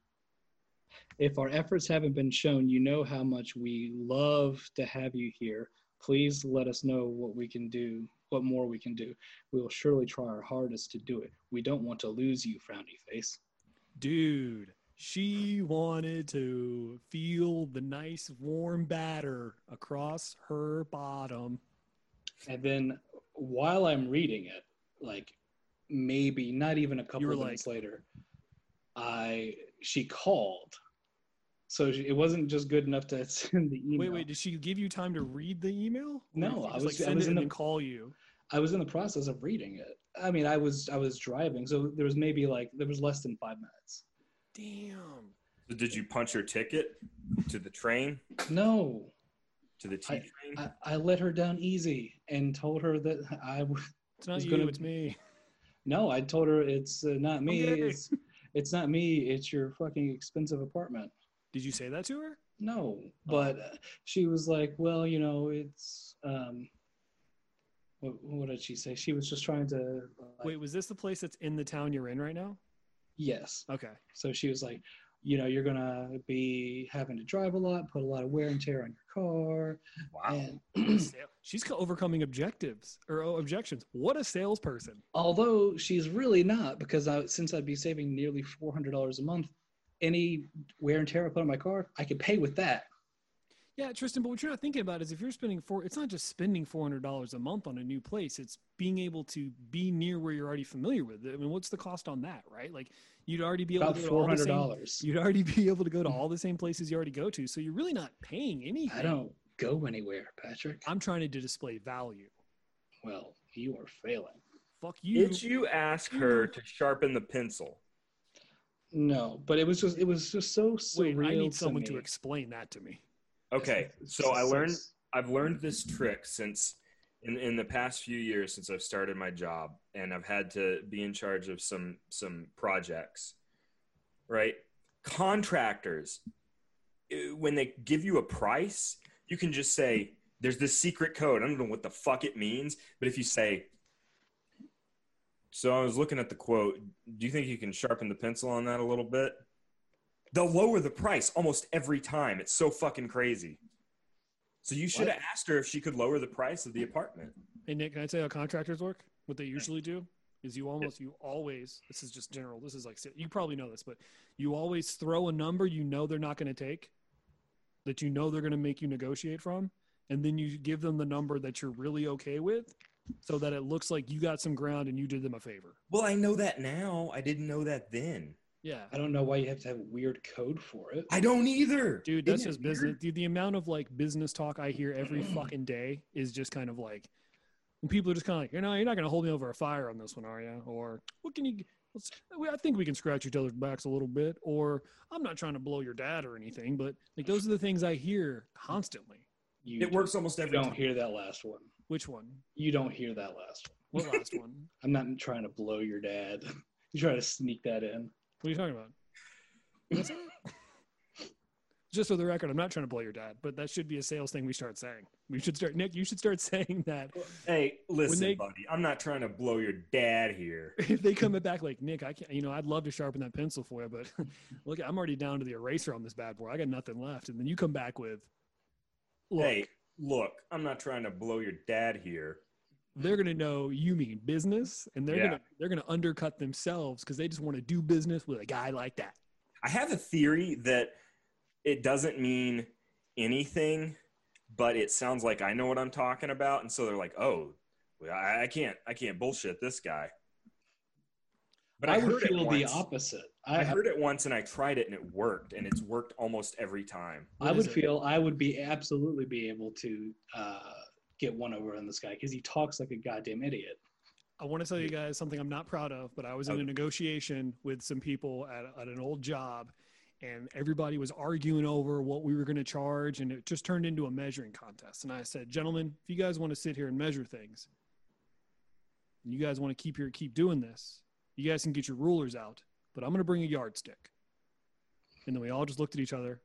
if our efforts haven't been shown, you know how much we love to have you here. Please let us know what we can do, what more we can do. We will surely try our hardest to do it. We don't want to lose you, frowny face. Dude, she wanted to feel the nice warm batter across her bottom. And then while I'm reading it, like maybe not even a couple of minutes later, I she called. So she- it wasn't just good enough to send the email. Wait, wait, did she give you time to read the email? No, I was- like I send was it in and the- then call you. I was in the process of reading it. I mean, I was I was driving, so there was maybe like there was less than five minutes. Damn. So did you punch her ticket to the train? No, To the T train? I, I let her down easy and told her that I w- It's not was you, gonna- it's me. no. I told her it's uh, not me. Okay. It's it's not me. It's your fucking expensive apartment. Did you say that to her? No, but uh, she was like, well, you know, it's um. What, what did she say? She was just trying to. Like, Wait, was this the place that's in the town you're in right now? Yes. Okay. So she was like, you know, you're gonna be having to drive a lot, put a lot of wear and tear on your car, wow. and She's overcoming objectives or oh, objections. What a salesperson. although she's really not, because I, since I'd be saving nearly four hundred dollars a month, any wear and tear I put on my car, I could pay with that. Yeah, Tristan, but what you're not thinking about is if you're spending four, it's not just spending four hundred dollars a month on a new place. It's being able to be near where you're already familiar with. I mean, what's the cost on that, right? Like you'd already be able About to go to all the same. dollars. You'd already be able to go to all the same places you already go to, so you're really not paying anything. I don't go anywhere, Patrick. I'm trying to display value. Well, you are failing. Fuck you. Did you ask her to sharpen the pencil? No, but it was just it was just so surreal. Wait, I need to someone to me. explain that to me. Okay, so I learned I've learned this trick since in in the past few years since I've started my job and I've had to be in charge of some some projects. Right? Contractors eh, when they give you a price, you can just say there's this secret code. I don't know what the fuck it means, but if you say so I was looking at the quote. Do you think you can sharpen the pencil on that a little bit? They'll lower the price almost every time. It's so fucking crazy. So you should What? have asked her if she could lower the price of the apartment. Hey Nick, can I tell you how contractors work? What they usually do is you almost you always this is just general. This is like you probably know this, but you always throw a number you know they're not going to take, that you know they're going to make you negotiate from, and then you give them the number that you're really okay with, so that it looks like you got some ground and you did them a favor. Well, I know that now. I didn't know that then. Yeah. I don't know why you have to have weird code for it. I don't either. Dude, that's Isn't it just business. Dude, the amount of like business talk I hear every fucking day is just kind of like when people are just kind of like, you know, you're not going to hold me over a fire on this one, are you? Or what can you? Let's, I think we can scratch each other's backs a little bit. Or I'm not trying to blow your dad or anything, but like those are the things I hear constantly. You It works almost You every don't time. hear that last one. Which one? You don't hear that last one. What last one? I'm not trying to blow your dad. You try to sneak that in. What are you talking about? Just for the record, I'm not trying to blow your dad, but that should be a sales thing we start saying. We should start, Nick. You should start saying that Hey, listen, they- buddy. I'm not trying to blow your dad here. if they come back like Nick, I can't. You know, I'd love to sharpen that pencil for you, but look, I'm already down to the eraser on this bad boy. I got nothing left, and then you come back with, look, Hey, look. I'm not trying to blow your dad here. they're gonna know you mean business, and they're Yeah. gonna they're gonna undercut themselves because they just want to do business with a guy like that. I have a theory that it doesn't mean anything, but it sounds like I know what I'm talking about, and so they're like, "Oh, I, I can't, I can't bullshit this guy." But I, I, would heard it feel the opposite. I I, heard it once and I tried it and it worked, and it's worked almost every time. I would it? feel I would be absolutely be able to uh, get one over on this guy because he talks like a goddamn idiot. I want to tell you guys something I'm not proud of, but I was in a negotiation with some people at, at an old job, and everybody was arguing over what we were going to charge, and it just turned into a measuring contest. And I said, gentlemen, if you guys want to sit here and measure things, and you guys want to keep your keep doing this, you guys can get your rulers out, but I'm going to bring a yardstick. And then we all just looked at each other,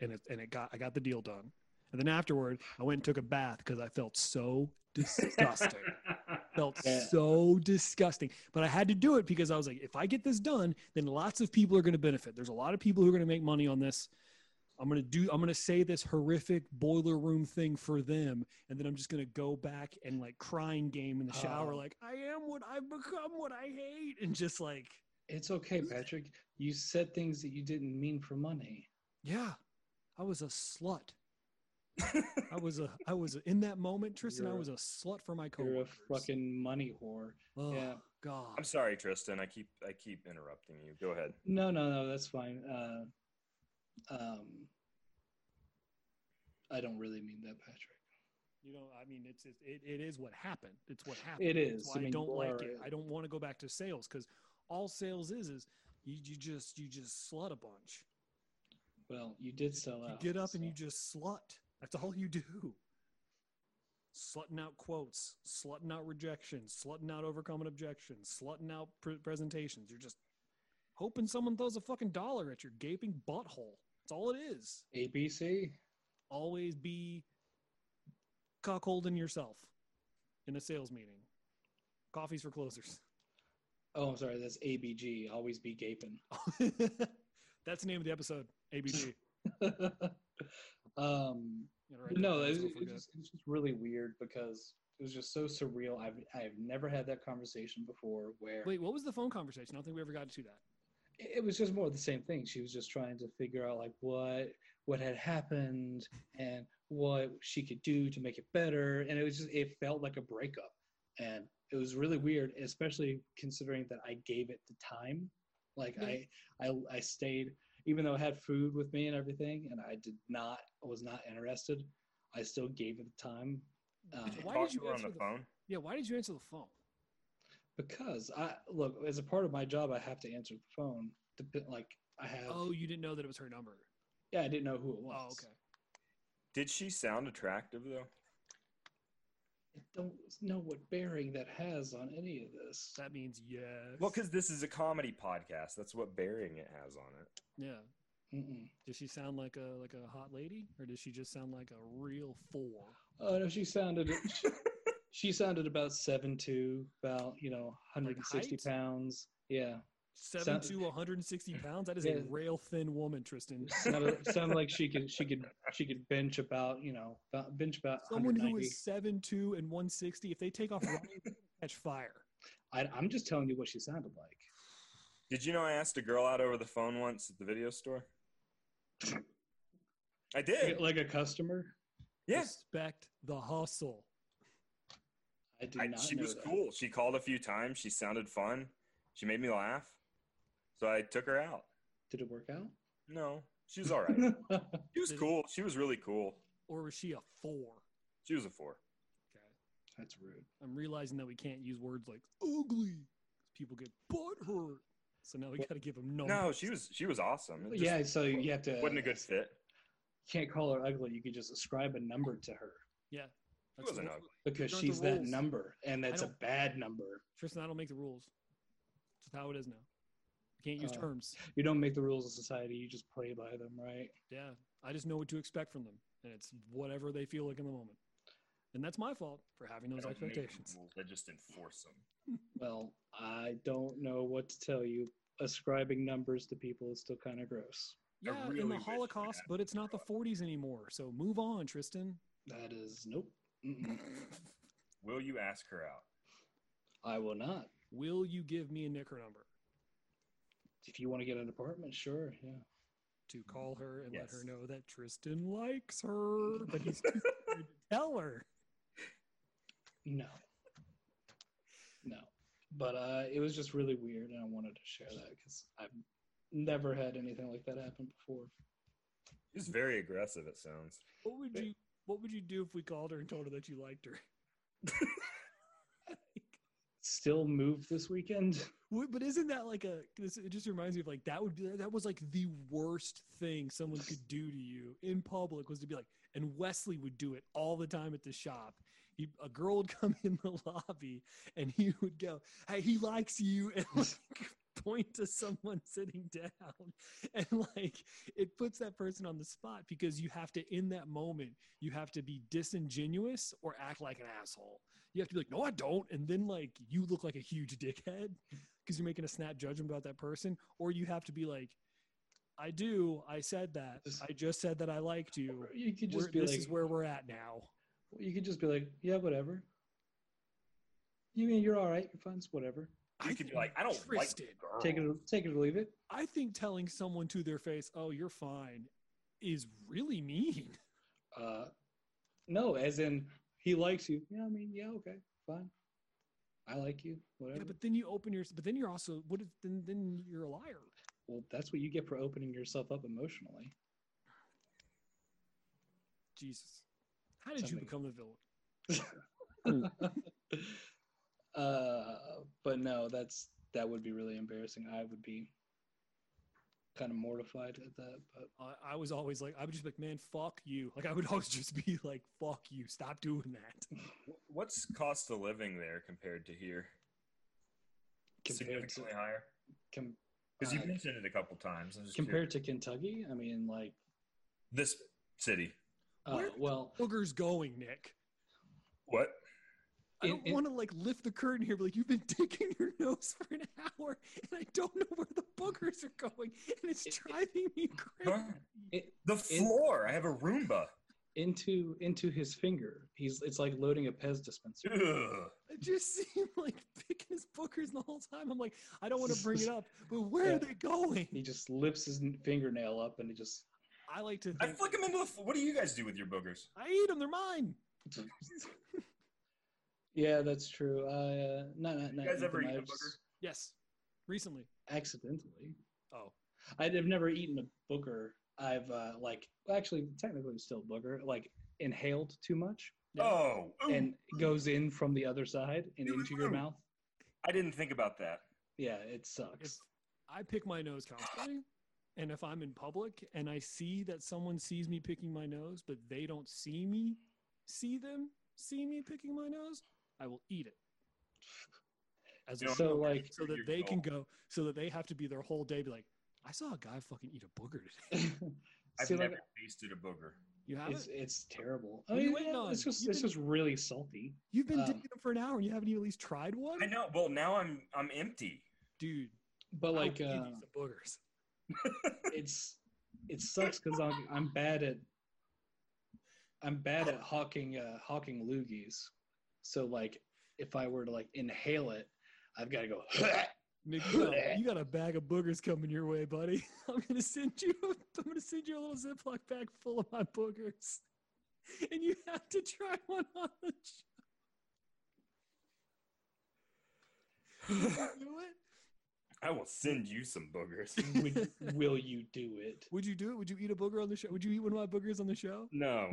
and it and it got I got the deal done. And then afterward, I went and took a bath because I felt so disgusting felt Yeah. so disgusting. But I had to do it because I was like, if I get this done, then lots of people are going to benefit. There's a lot of people who are going to make money on this. I'm going to do, I'm going to say this horrific boiler room thing for them. And then I'm just going to go back and like crying game in the shower, Oh. like, I am what I've become, what I hate. And just like, It's okay, Patrick. You said things that you didn't mean for money. yeah, I was a slut. I was a, I was a, in that moment, Tristan, I You're a- was a slut for my You're a fucking money whore. oh, yeah. God. I'm sorry, Tristan. I keep, I keep interrupting you. Go ahead. No, no, no, that's fine. Uh, um, I don't really mean that, Patrick. You know, I mean, it's it, it, it is what happened. It's what happened. It's is. I I, don't like it. I don't want to go back to sales because all sales is is you, you just you just slut a bunch. Well, you did sell You out. get up and you just slut. That's all you do. Slutting out quotes, slutting out rejections, slutting out overcoming objections, slutting out pre- presentations. You're just hoping someone throws a fucking dollar at your gaping butthole. That's all it is. ABC. always be cockholding yourself in a sales meeting. Coffees for closers. Oh, I'm sorry. That's ABG. Always be gaping. That's the name of the episode. ABG. um, Gotta write but that no, down it's, so I it's, forget. just, it's just really weird because it was just so surreal. I've I've never had that conversation before where Wait, what was the phone conversation? I don't think we ever got to that. It it was just more of the same thing. She was just trying to figure out like what what had happened and what she could do to make it better. And it was just it felt like a breakup. And it was really weird, especially considering that I gave it the time. Like I, I I stayed even though I had food with me and everything, and I did not was not interested. I still gave it the time. Um, Why did you to answer the the- phone? Yeah, why did you answer the phone? Because I look as a part of my job, I have to answer the phone. Dep- Like I have. Oh, you didn't know that it was her number. Yeah, I didn't know who it oh, was. Oh, okay. Did she sound attractive though? I don't know what bearing that has on any of this. That means yes. Well, because this is a comedy podcast. That's what bearing it has on it. yeah. Mm-mm. Does she sound like a like a hot lady, or does she just sound like a real fool? Oh no, she sounded she, she sounded about seven two, about you know 160 height? pounds. Yeah, Seven Sound- to 160 pounds. That is Yeah. a rail thin woman, Tristan. sounded, sounded like she could she could she could bench about you know about, bench about Someone who 190. is seven two and 160. If they take off running, catch fire. I, I'm just telling you what she sounded like. Did you know I asked a girl out over the phone once at the video store? I did. Like a customer. Yeah. Respect the hustle. I did I, not she know was that. cool. She called a few times. She sounded fun. She made me laugh. So I took her out. Did it work out? No, she was all right. She was cool. She was really cool. Or was she a four? She was a four. Okay. That's rude. I'm realizing that we can't use words like ugly. People get butt hurt. So now we got to give them numbers. No, she was she was awesome. Just yeah, so you have to. wasn't a good uh, fit. You can't call her ugly. You could just ascribe a number to her Yeah. She wasn't ugly. because she's that rules. number, and that's a bad number. Tristan, I don't make the rules. It's just how it is now. You can't use Uh, terms. You don't make the rules of society. You just play by them, right? Yeah. I just know what to expect from them. And it's whatever they feel like in the moment. And that's my fault for having those don't expectations. rules, I just enforce them. Well, I don't know what to tell you. Ascribing numbers to people is still kind of gross. Yeah, really in the Holocaust, but it's not the 40s anymore. So move on, Tristan. That is nope. Will you ask her out? I will not. Will you give me a Nicker number If you want to get an apartment, sure. Yeah. to call her and let her know that Tristan likes her, but he's too scared to tell her? No. No. But uh, it was just really weird, and I wanted to share that because I've never had anything like that happen before. She's very aggressive. It sounds. What would you What would you do if we called her and told her that you liked her? Still moved this weekend. But isn't that like a? This, it just reminds me of like that would be that was like the worst thing someone could do to you in public was to be like, and Wesley would do it all the time at the shop. He, a girl would come in the lobby and he would go, "Hey, he likes you," and like point to someone sitting down, and like it puts that person on the spot because you have to in that moment you have to be disingenuous or act like an asshole. You have to be like, "No, I don't," and then like you look like a huge dickhead because you're making a snap judgment about that person, or you have to be like, I do. I said that. I just said that I liked you. You could We're- just be this like, is where we're at now. you could just be like, yeah, whatever. You mean you're all right? You're fine. It's whatever. You could be like, I don't Tristan. like girls. Take it, take it or leave it. I think telling someone to their face, "Oh, you're fine," is really mean. Uh, no, as in he likes you. Yeah, I mean, yeah, okay, fine. I like you. Whatever. Yeah, but then you open your. But then you're also. What if then? Then you're a liar. well, that's what you get for opening yourself up emotionally. Jesus, how did you Something- become the villain? uh, but no, that's that would be really embarrassing. I would be kind of mortified at that. But I, I was always like, I would just be like, man, fuck you. Like I would always just be like, fuck you. Stop doing that. What's cost of living there compared to here? compared to Significantly higher. com, Because you uh, mentioned it a couple times. I'm just compared to Kentucky, I mean, like, this city. uh, Where- well, Booger's going, Nick. What? I don't want to like lift the curtain here, but like you've been digging your nose for an hour, and I don't know where the boogers are going, and it's It- driving me crazy. Huh? it, The floor. I have a Roomba. into into his finger, he's it's like loading a Pez dispenser. Ugh. I just see him like picking his boogers the whole time. I'm like, I don't want to bring it up, but where Yeah. are they going? He just lifts his fingernail up and he just I like to I flick them into the. What do you guys do with your boogers? I eat them. They're mine. Yeah, that's true. Uh, not not, not You guys ever eaten, eat a I've just- Yes, recently. accidentally. Oh, I've never eaten a booger. I've uh, like actually technically still a booger. Like inhaled too much Yeah. Oh, ooh. and goes in from the other side and Ooh, into your mouth. I didn't think about that. Yeah, it sucks. if I pick my nose constantly, and if I'm in public and I see that someone sees me picking my nose, but they don't see me, see them see me picking my nose, I will eat it. As a So, like- so that they can go, so that they have to be their whole day be like, I saw a guy fucking eat a booger today. I've See, like, never tasted a booger. You have it's it's terrible. I you mean, waiting yeah, on? it's just You've it's been- just really salty, You've been um, digging them for an hour and you haven't even at least tried one, I know. Well, now I'm I'm empty. dude. but like I'll uh, you boogers. it's it sucks because I'm I'm bad at I'm bad at hawking uh, hawking loogies. So like if I were to like inhale it, I've got to go. Nick, you got, you got a bag of boogers coming your way, buddy. I'm gonna send you. I'm gonna send you a little Ziploc bag full of my boogers, and you have to try one on the show. Do it. I will send you some boogers. Would, will you do it? Would you do it? Would you eat a booger on the show? Would you eat one of my boogers on the show? no,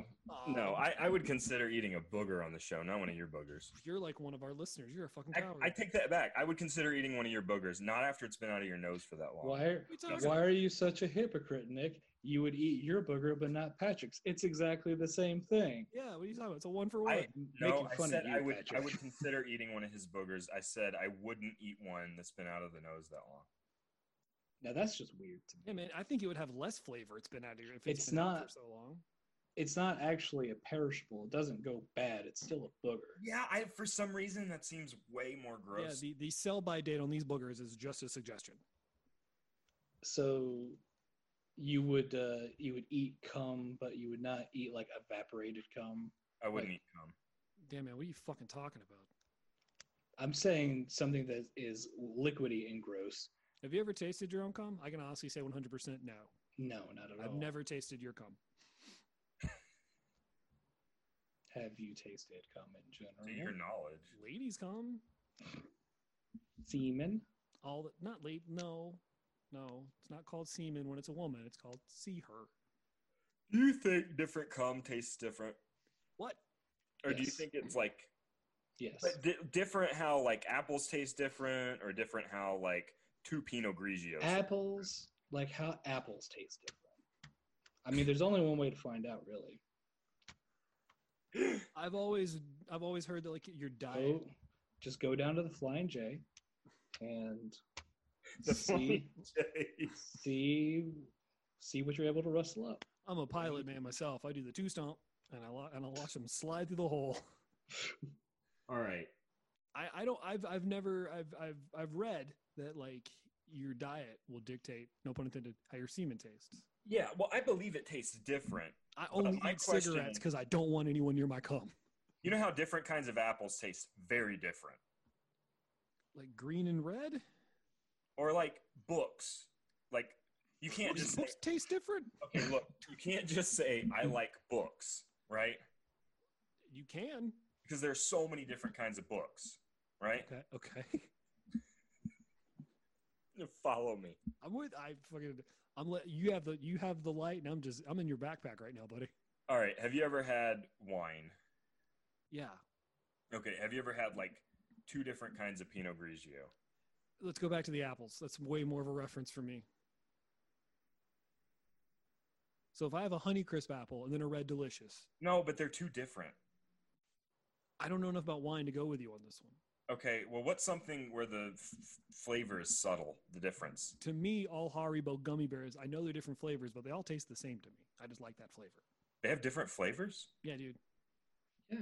no. I, I would consider eating a booger on the show, not one of your boogers. You're like one of our listeners. You're a fucking I, coward. I take that back. I would consider eating one of your boogers, not after it's been out of your nose for that long. Why? Are, What are you talking why are you such a hypocrite, Nick? You would eat your booger, but not Patrick's. It's exactly the same thing. Yeah, what are you talking about? It's a one for one. I no, I fun said of you, I would. I would consider eating one of his boogers. I said I wouldn't eat one that's been out of the nose that long. Now that's just weird to me. yeah, man, I think it would have less flavor. It's been out of here if It's been out not- for so long. It's not actually a perishable. It doesn't go bad. It's still a booger. Yeah, I for some reason that seems way more Yeah, gross. the, the sell by date on these boogers is just a suggestion. So you would uh, you would eat cum, but you would not eat like evaporated cum. I wouldn't like- eat cum. Damn man, what are you fucking talking about? I'm saying something that is liquidy and gross. Have you ever tasted your own cum? I can honestly say 100% no. No, not at all. I've never tasted your cum. Have you tasted cum in general? To your knowledge, Ladies cum? Semen. All the, not late. No, no. It's not called semen when it's a woman. It's called see her. do you think different cum tastes different, What? or do you think it's like Yes. but di- different? How like apples taste different, or different how like two Pinot Grigios? apples, like how apples taste different. I mean, there's only one way to find out, really. I've always I've always heard that like your diet. Go, just go down to the Flying J and The see see see what you're able to rustle up. I'm a pilot man myself. I do the two stomp and I and I watch them slide through the hole. All right. I, I don't I've I've never I've I've I've read that like your diet will dictate no pun intended how your semen tastes. Yeah, well, I believe it tastes different. I only my eat question- cigarettes because I don't want anyone near my cum. You know how different kinds of apples taste very different, Like green and red. Or like books. Like you can't just say, books taste different. okay, look, you can't just say I like books, right? You can. Because there's so many different kinds of books, right? Okay. Okay. Follow me. I'm with I fucking I'm let you have the you have the light and I'm just I'm in your backpack right now, buddy. All right. Have you ever had wine? Yeah. Okay. Have you ever had like two different kinds of Pinot Grigio? Let's go back to the apples. That's way more of a reference for me. So if I have a Honeycrisp apple and then a Red Delicious, No, but they're too different. I don't know enough about wine to go with you on this one. Okay. Well, what's something where the f- flavor is subtle? The difference. To me, all Haribo gummy bears, I know they're different flavors, but they all taste the same to me. I just like that flavor. They have different flavors. Yeah, dude. Yeah.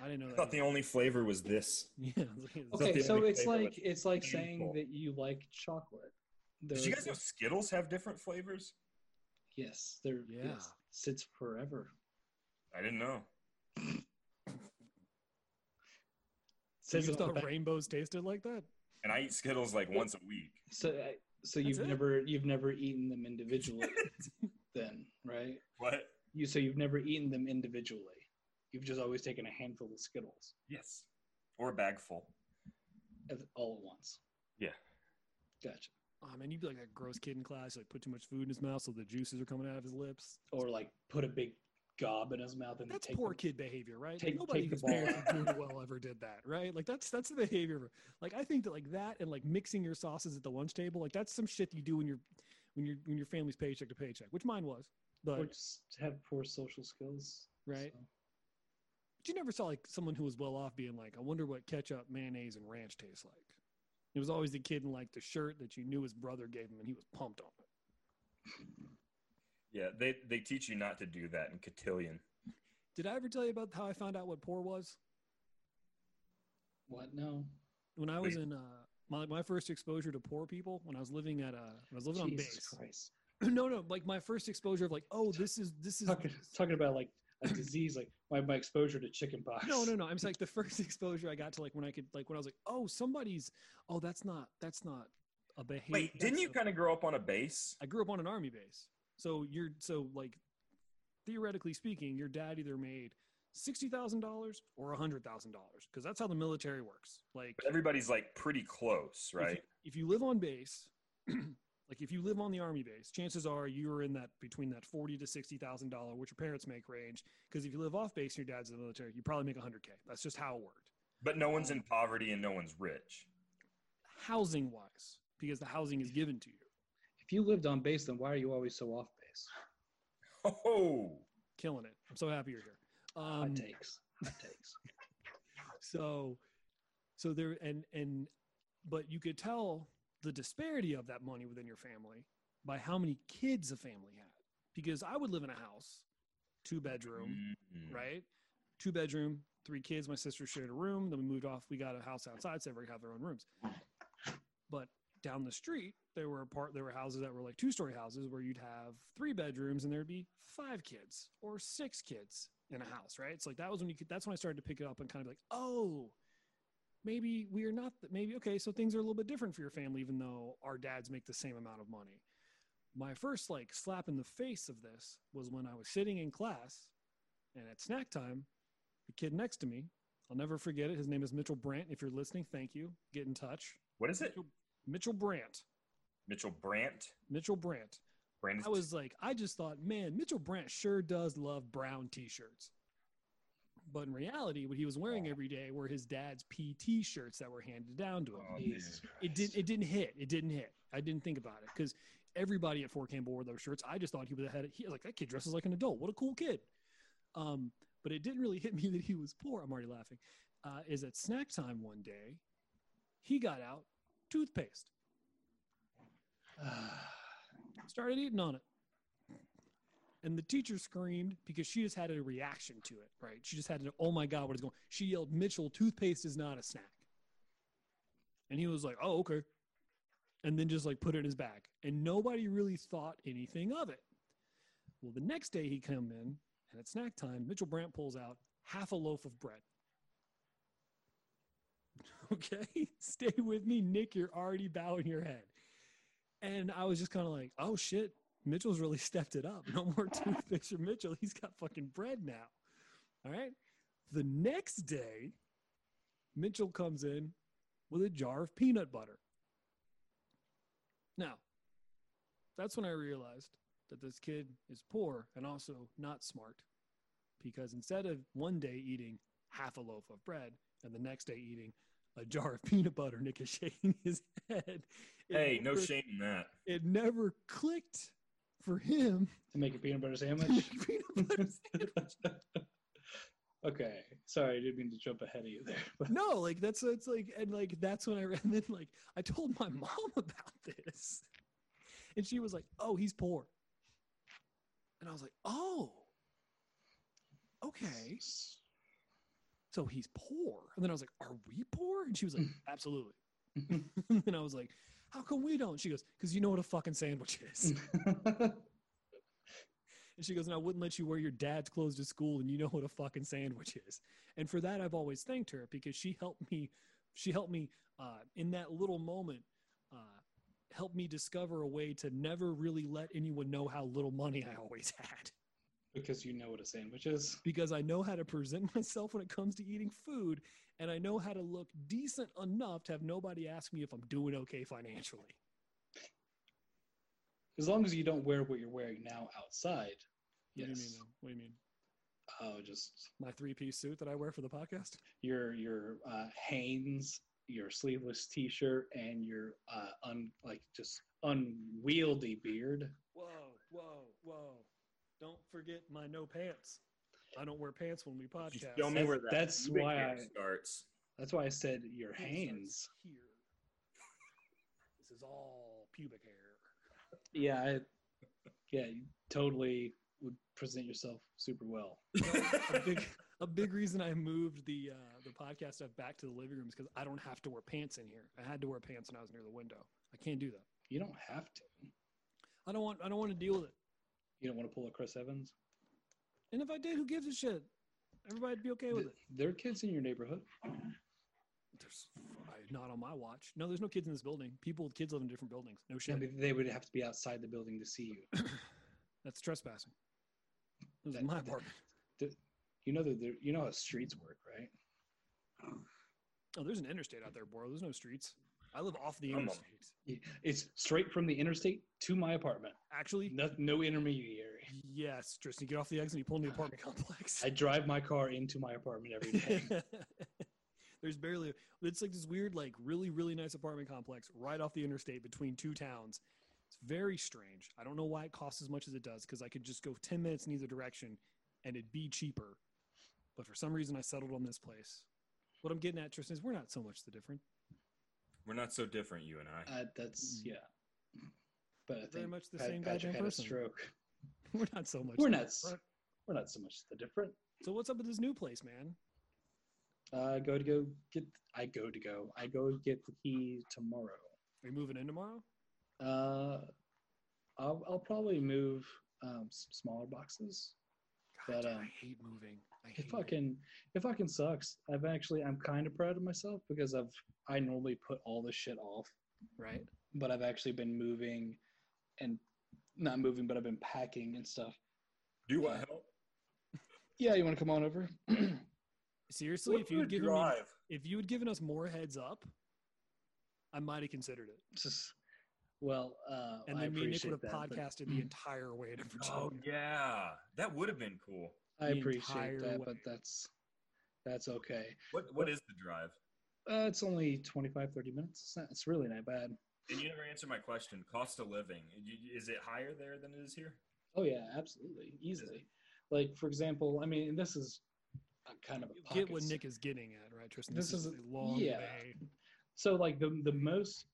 I didn't know I that. thought the only flavor was this. yeah. Okay, so it's like it's like painful. saying that you like chocolate. Did you guys know Skittles have different flavors? Yes, they're Yeah. yes, sits forever. I didn't know. So you Says it just on the thought back. rainbows tasted like that? And I eat Skittles like once a week. So, uh, so That's you've it? never you've never eaten them individually, then, right? What? You so you've never eaten them individually. You've just always taken a handful of Skittles Yes. Or a bag full. all at once. Yeah. Gotcha. Oh man, you'd be like that gross kid in class, like put too much food in his mouth so the juices are coming out of his lips. Or like put a big gob in his mouth and then That's take poor the- kid behavior, right? take- Nobody take the ball parents doing well ever did that, right? Like that's that's the behavior. Like I think that like that and like mixing your sauces at the lunch table, like that's some shit you do when you're when you're when your family's paycheck to paycheck, which mine was. or But just have poor social skills. Right. So, But you never saw like someone who was well off being like, I wonder what ketchup, mayonnaise, and ranch tastes like. It was always the kid in like the shirt that you knew his brother gave him and he was pumped on it. Yeah, they they teach you not to do that in cotillion. Did I ever tell you about how I found out what poor was? what? No. When I was Wait. in uh my, my first exposure to poor people when I was living at uh I was living on base. Christ. no, no, like my first exposure of like, oh, this is this is Talking, talking about like a disease, like my, my exposure to chicken pox. no, no, no. I'm saying like the first exposure I got to like when I could like when I was like, oh, somebody's oh, that's not that's not a behavior. Wait, didn't you kind of grow up on a base? I grew up on an army base. So you're so like theoretically speaking, your dad either made sixty thousand dollars or hundred thousand dollars because that's how the military works. Like But everybody's like pretty close, if you- right? If you, live on base, like if you live on the army base, chances are you're in that between that forty to sixty thousand dollar, which your parents make range. Because if you live off base and your dad's in the military, you probably make hundred k. That's just how it worked, But no one's in poverty and no one's rich. housing wise, because the housing is given to you. If you lived on base, then why are you always so off base? Oh, Killing it. I'm so happy you're here. Hot Um, takes. Hot takes. so so there and and but you could tell the disparity of that money within your family by how many kids a family had. Because i would live in a house two bedroom Mm. right? Two bedroom three kids. My sister shared a room. Then we moved off. We got a house outside so everybody had their own rooms. But down the street there were part there were houses that were like two story houses where you'd have three bedrooms and there'd be five kids or six kids in a house right? So like that was when you could that's when i started to pick it up and kind of be like oh maybe we are not maybe okay so things are a little bit different for your family even though our dads make the same amount of money my first like slap in the face of this was when i was sitting in class and at snack time the kid next to me i'll never forget it his name is mitchell brandt if you're listening thank you get in touch what is it? mitchell, mitchell brandt Mitchell Brandt. mitchell brandt Brandon. I was like, I just thought, man, Mitchell Brandt sure does love brown t-shirts. But in reality, what he was wearing every day were his dad's PT shirts that were handed down to him. Oh, Jesus dude. It didn't. It didn't hit. It didn't hit. I didn't think about it because everybody at Fort Campbell wore those shirts. I just thought he was have had. He like that kid dresses like an adult. What a cool kid. Um, but it didn't really hit me that he was poor. I'm already laughing. Uh, is at snack time one day, he got out toothpaste, started eating on it. And the teacher screamed because she just had a reaction to it, right? She just had to, oh my God, what is going She yelled, Mitchell, toothpaste is not a snack. And he was like, oh, okay. And then just like put it in his bag. And nobody really thought anything of it. Well, the next day he come in and at snack time, Mitchell Brandt pulls out half a loaf of bread. Okay, stay with me, Nick. You're already bowing your head. And I was just kind of like, oh shit, Mitchell's really stepped it up. No more toothpaste for Mitchell. He's got fucking bread now. All right. The next day, Mitchell comes in with a jar of peanut butter. Now, that's when I realized that this kid is poor and also not smart because instead of one day eating half a loaf of bread and the next day eating a jar of peanut butter, Nick is shaking his head. It Hey, no shame in that. It never clicked for him. to make a peanut butter sandwich. peanut butter sandwich. okay, sorry, I didn't mean to jump ahead of you there. But no, like that's it's like and like that's when I and then like I told my mom about this. And she was like, Oh, he's poor. And I was like, Oh, okay. So he's poor. And then I was like, Are we poor? And she was like, Absolutely. and I was like, How come we don't? She goes, Because you know what a fucking sandwich is. And she goes, and I wouldn't let you wear your dad's clothes to school, and you know what a fucking sandwich is. And for that, I've always thanked her because she helped me. She helped me uh, in that little moment. Uh, helped me discover a way to never really let anyone know how little money I always had because you know what a sandwich is. because I know how to present myself when it comes to eating food, and I know how to look decent enough to have nobody ask me if I'm doing okay financially. As long as you don't wear what you're wearing now outside. What do you mean? Yes. though? What do you mean? Oh, just My three-piece suit that I wear for the podcast? your your uh, Hanes, your sleeveless T-shirt, and your uh, un like just unwieldy beard. Whoa, whoa, whoa. Don't forget my no pants. I don't wear pants when we Just podcast. show me where that That's pubic why I- starts. That's why I said your It starts Hanes. Here. This is all pubic hair. Yeah, I, yeah, you totally would present yourself super well. a big a big reason I moved the uh, the podcast stuff back to the living room is because I don't have to wear pants in here. I had to wear pants when I was near the window. I can't do that. You don't have to. I don't want I don't want to deal with it. You don't want to pull a Chris Evans. And if I did, who gives a shit? Everybody'd be okay with it. There are kids in your neighborhood. There's not on my watch. No, there's no kids in this building. People, kids live in different buildings. No shit. but they would have to be outside the building to see you. That's trespassing. This is That- my that- apartment. You know that you know how streets work, right? Oh, there's an interstate out there, Boro. There's no streets. I live off the interstate. It's straight from the interstate to my apartment. Actually, No, no intermediary. yes, Tristan, you get off the exit and you pull into the apartment complex. I drive my car into my apartment every day. There's barely. It's like this weird, like really, really nice apartment complex right off the interstate between two towns. It's very strange. I don't know why it costs as much as it does because I could just go 10 minutes in either direction and it'd be cheaper. But for some reason, I settled on this place. What I'm getting at, Tristan, is we're not so much the different. We're not so different, you and I. Uh, that's yeah. But I think Very much the Pat- same Patrick goddamn had a stroke. We're not so much. We're not. s- different. We're not so much the different. So what's up with this new place, man? Uh, I go to go get. I go to go. I go get the key tomorrow. Are you moving in tomorrow? Uh, I'll I'll probably move um, s- smaller boxes. God, But, dude, um, I hate moving. I It fucking it fucking sucks. I've actually I'm kind of proud of myself because I've I normally put all this shit off, right. but I've actually been moving, and not moving, but I've been packing and stuff. Do you want help? Yeah, you want to come on over? Seriously, if you had the given me, drive? if you had given us more heads up, I might have considered it. Just well, uh, And I then me and Nick would have that, but podcasted the entire way to Virginia. Oh yeah, that would have been cool. I appreciate that, way. but that's that's okay. What what is the drive? Uh, it's only 25, 30 minutes. It's, not, it's really not bad. And you never answered my question. Cost of living is it higher there than it is here? Oh yeah, absolutely, easily. Like for example, I mean, this is a kind of a You get what Nick is getting at, right, Tristan? This This, is, is a a- long yeah. way. So like the the most,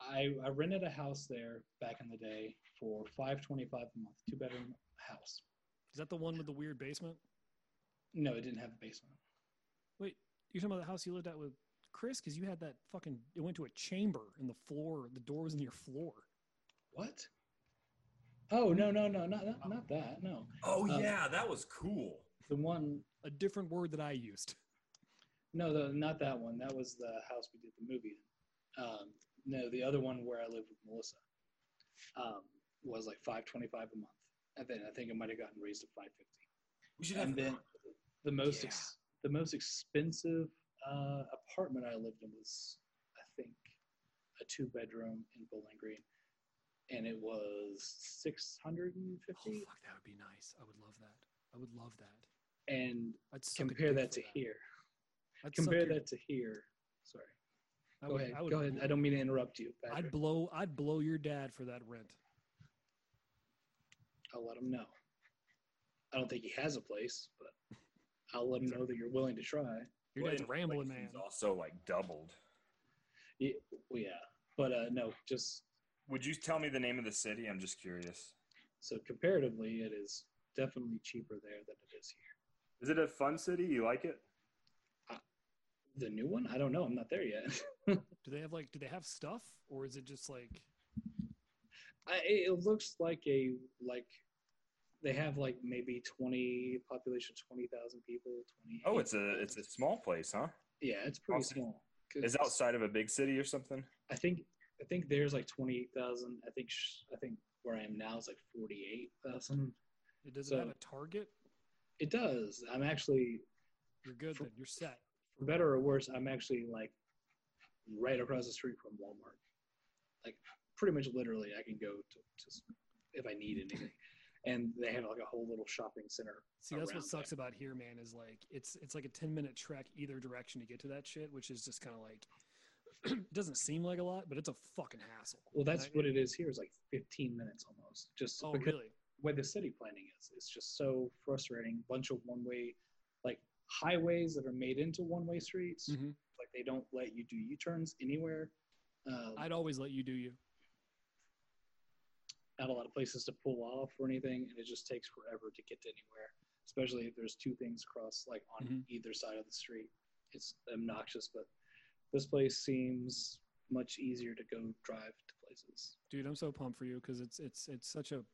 I I rented a house there back in the day for five twenty five a month, two bedroom house. Is that the one with the weird basement? No, it didn't have a basement. Wait, you're talking about the house you lived at with Chris? Because you had that fucking. It went to a chamber, and the floor, the door was in your floor. What? Oh no no no not not, not that no Oh Um, yeah, that was cool. the one A different word that I used. no the not that one that was the house we did the movie in. Um, no the other one where I lived with Melissa um, was like five twenty five a month and then I think it might have gotten raised to five fifty. We should have and then the most Yeah. ex- the most expensive uh, apartment I lived in was I think a two bedroom in Bowling Green, and it was six hundred and Oh fifty. fuck, that would be nice. I would love that. I would love that. and compare that to here. I'd Compare that to here. Sorry. I Go would- ahead. I would Go ahead. I don't mean to interrupt you. I'd blow. I'd blow your dad for that rent. I'll let him know. I don't think he has a place, but I'll let him know that you're willing to try. Your Well, dad's rambling man. inflation's Also, like doubled. Yeah, well, yeah. but uh, no, just Would you tell me the name of the city? I'm just curious. so comparatively, it is definitely cheaper there than it is here. Is it a fun city? You like it? The new one? I don't know. I'm not there yet. Do they have like? Do they have stuff, or is it just like? I, it looks like a like they have like maybe 20 population 20,000 people 20 Oh, it's a it's a small place, huh? yeah it's pretty Awesome. small 'Cause Is outside of a big city or something? I think I think there's like 28,000 I think sh- I think where I am now is like 48,000 It Does So- it have a target? it does I'm actually You're good. For- Then you're set. for better or worse I'm actually like right across the street from Walmart like pretty much literally I can go to, to if I need anything and they have like a whole little shopping center See, that's what sucks about here, man. Is like it's it's like a ten minute trek either direction to get to that shit, which is just kind of like it doesn't seem like a lot, but it's a fucking hassle. Well, that's Right? what it is here. Is like 15 minutes almost. Just Oh, really? way the city planning is, it's just so frustrating. Bunch of one way, like highways that are made into one way streets. Mhm. Like they don't let you do U turns anywhere. Um, I'd always let you do you. Not a lot of places to pull off or anything, and it just takes forever to get to anywhere. Especially if there's two things across, like on Mhm. either side of the street. It's obnoxious, but this place seems much easier to go drive to places. Dude, I'm so pumped for you because it's it's it's such a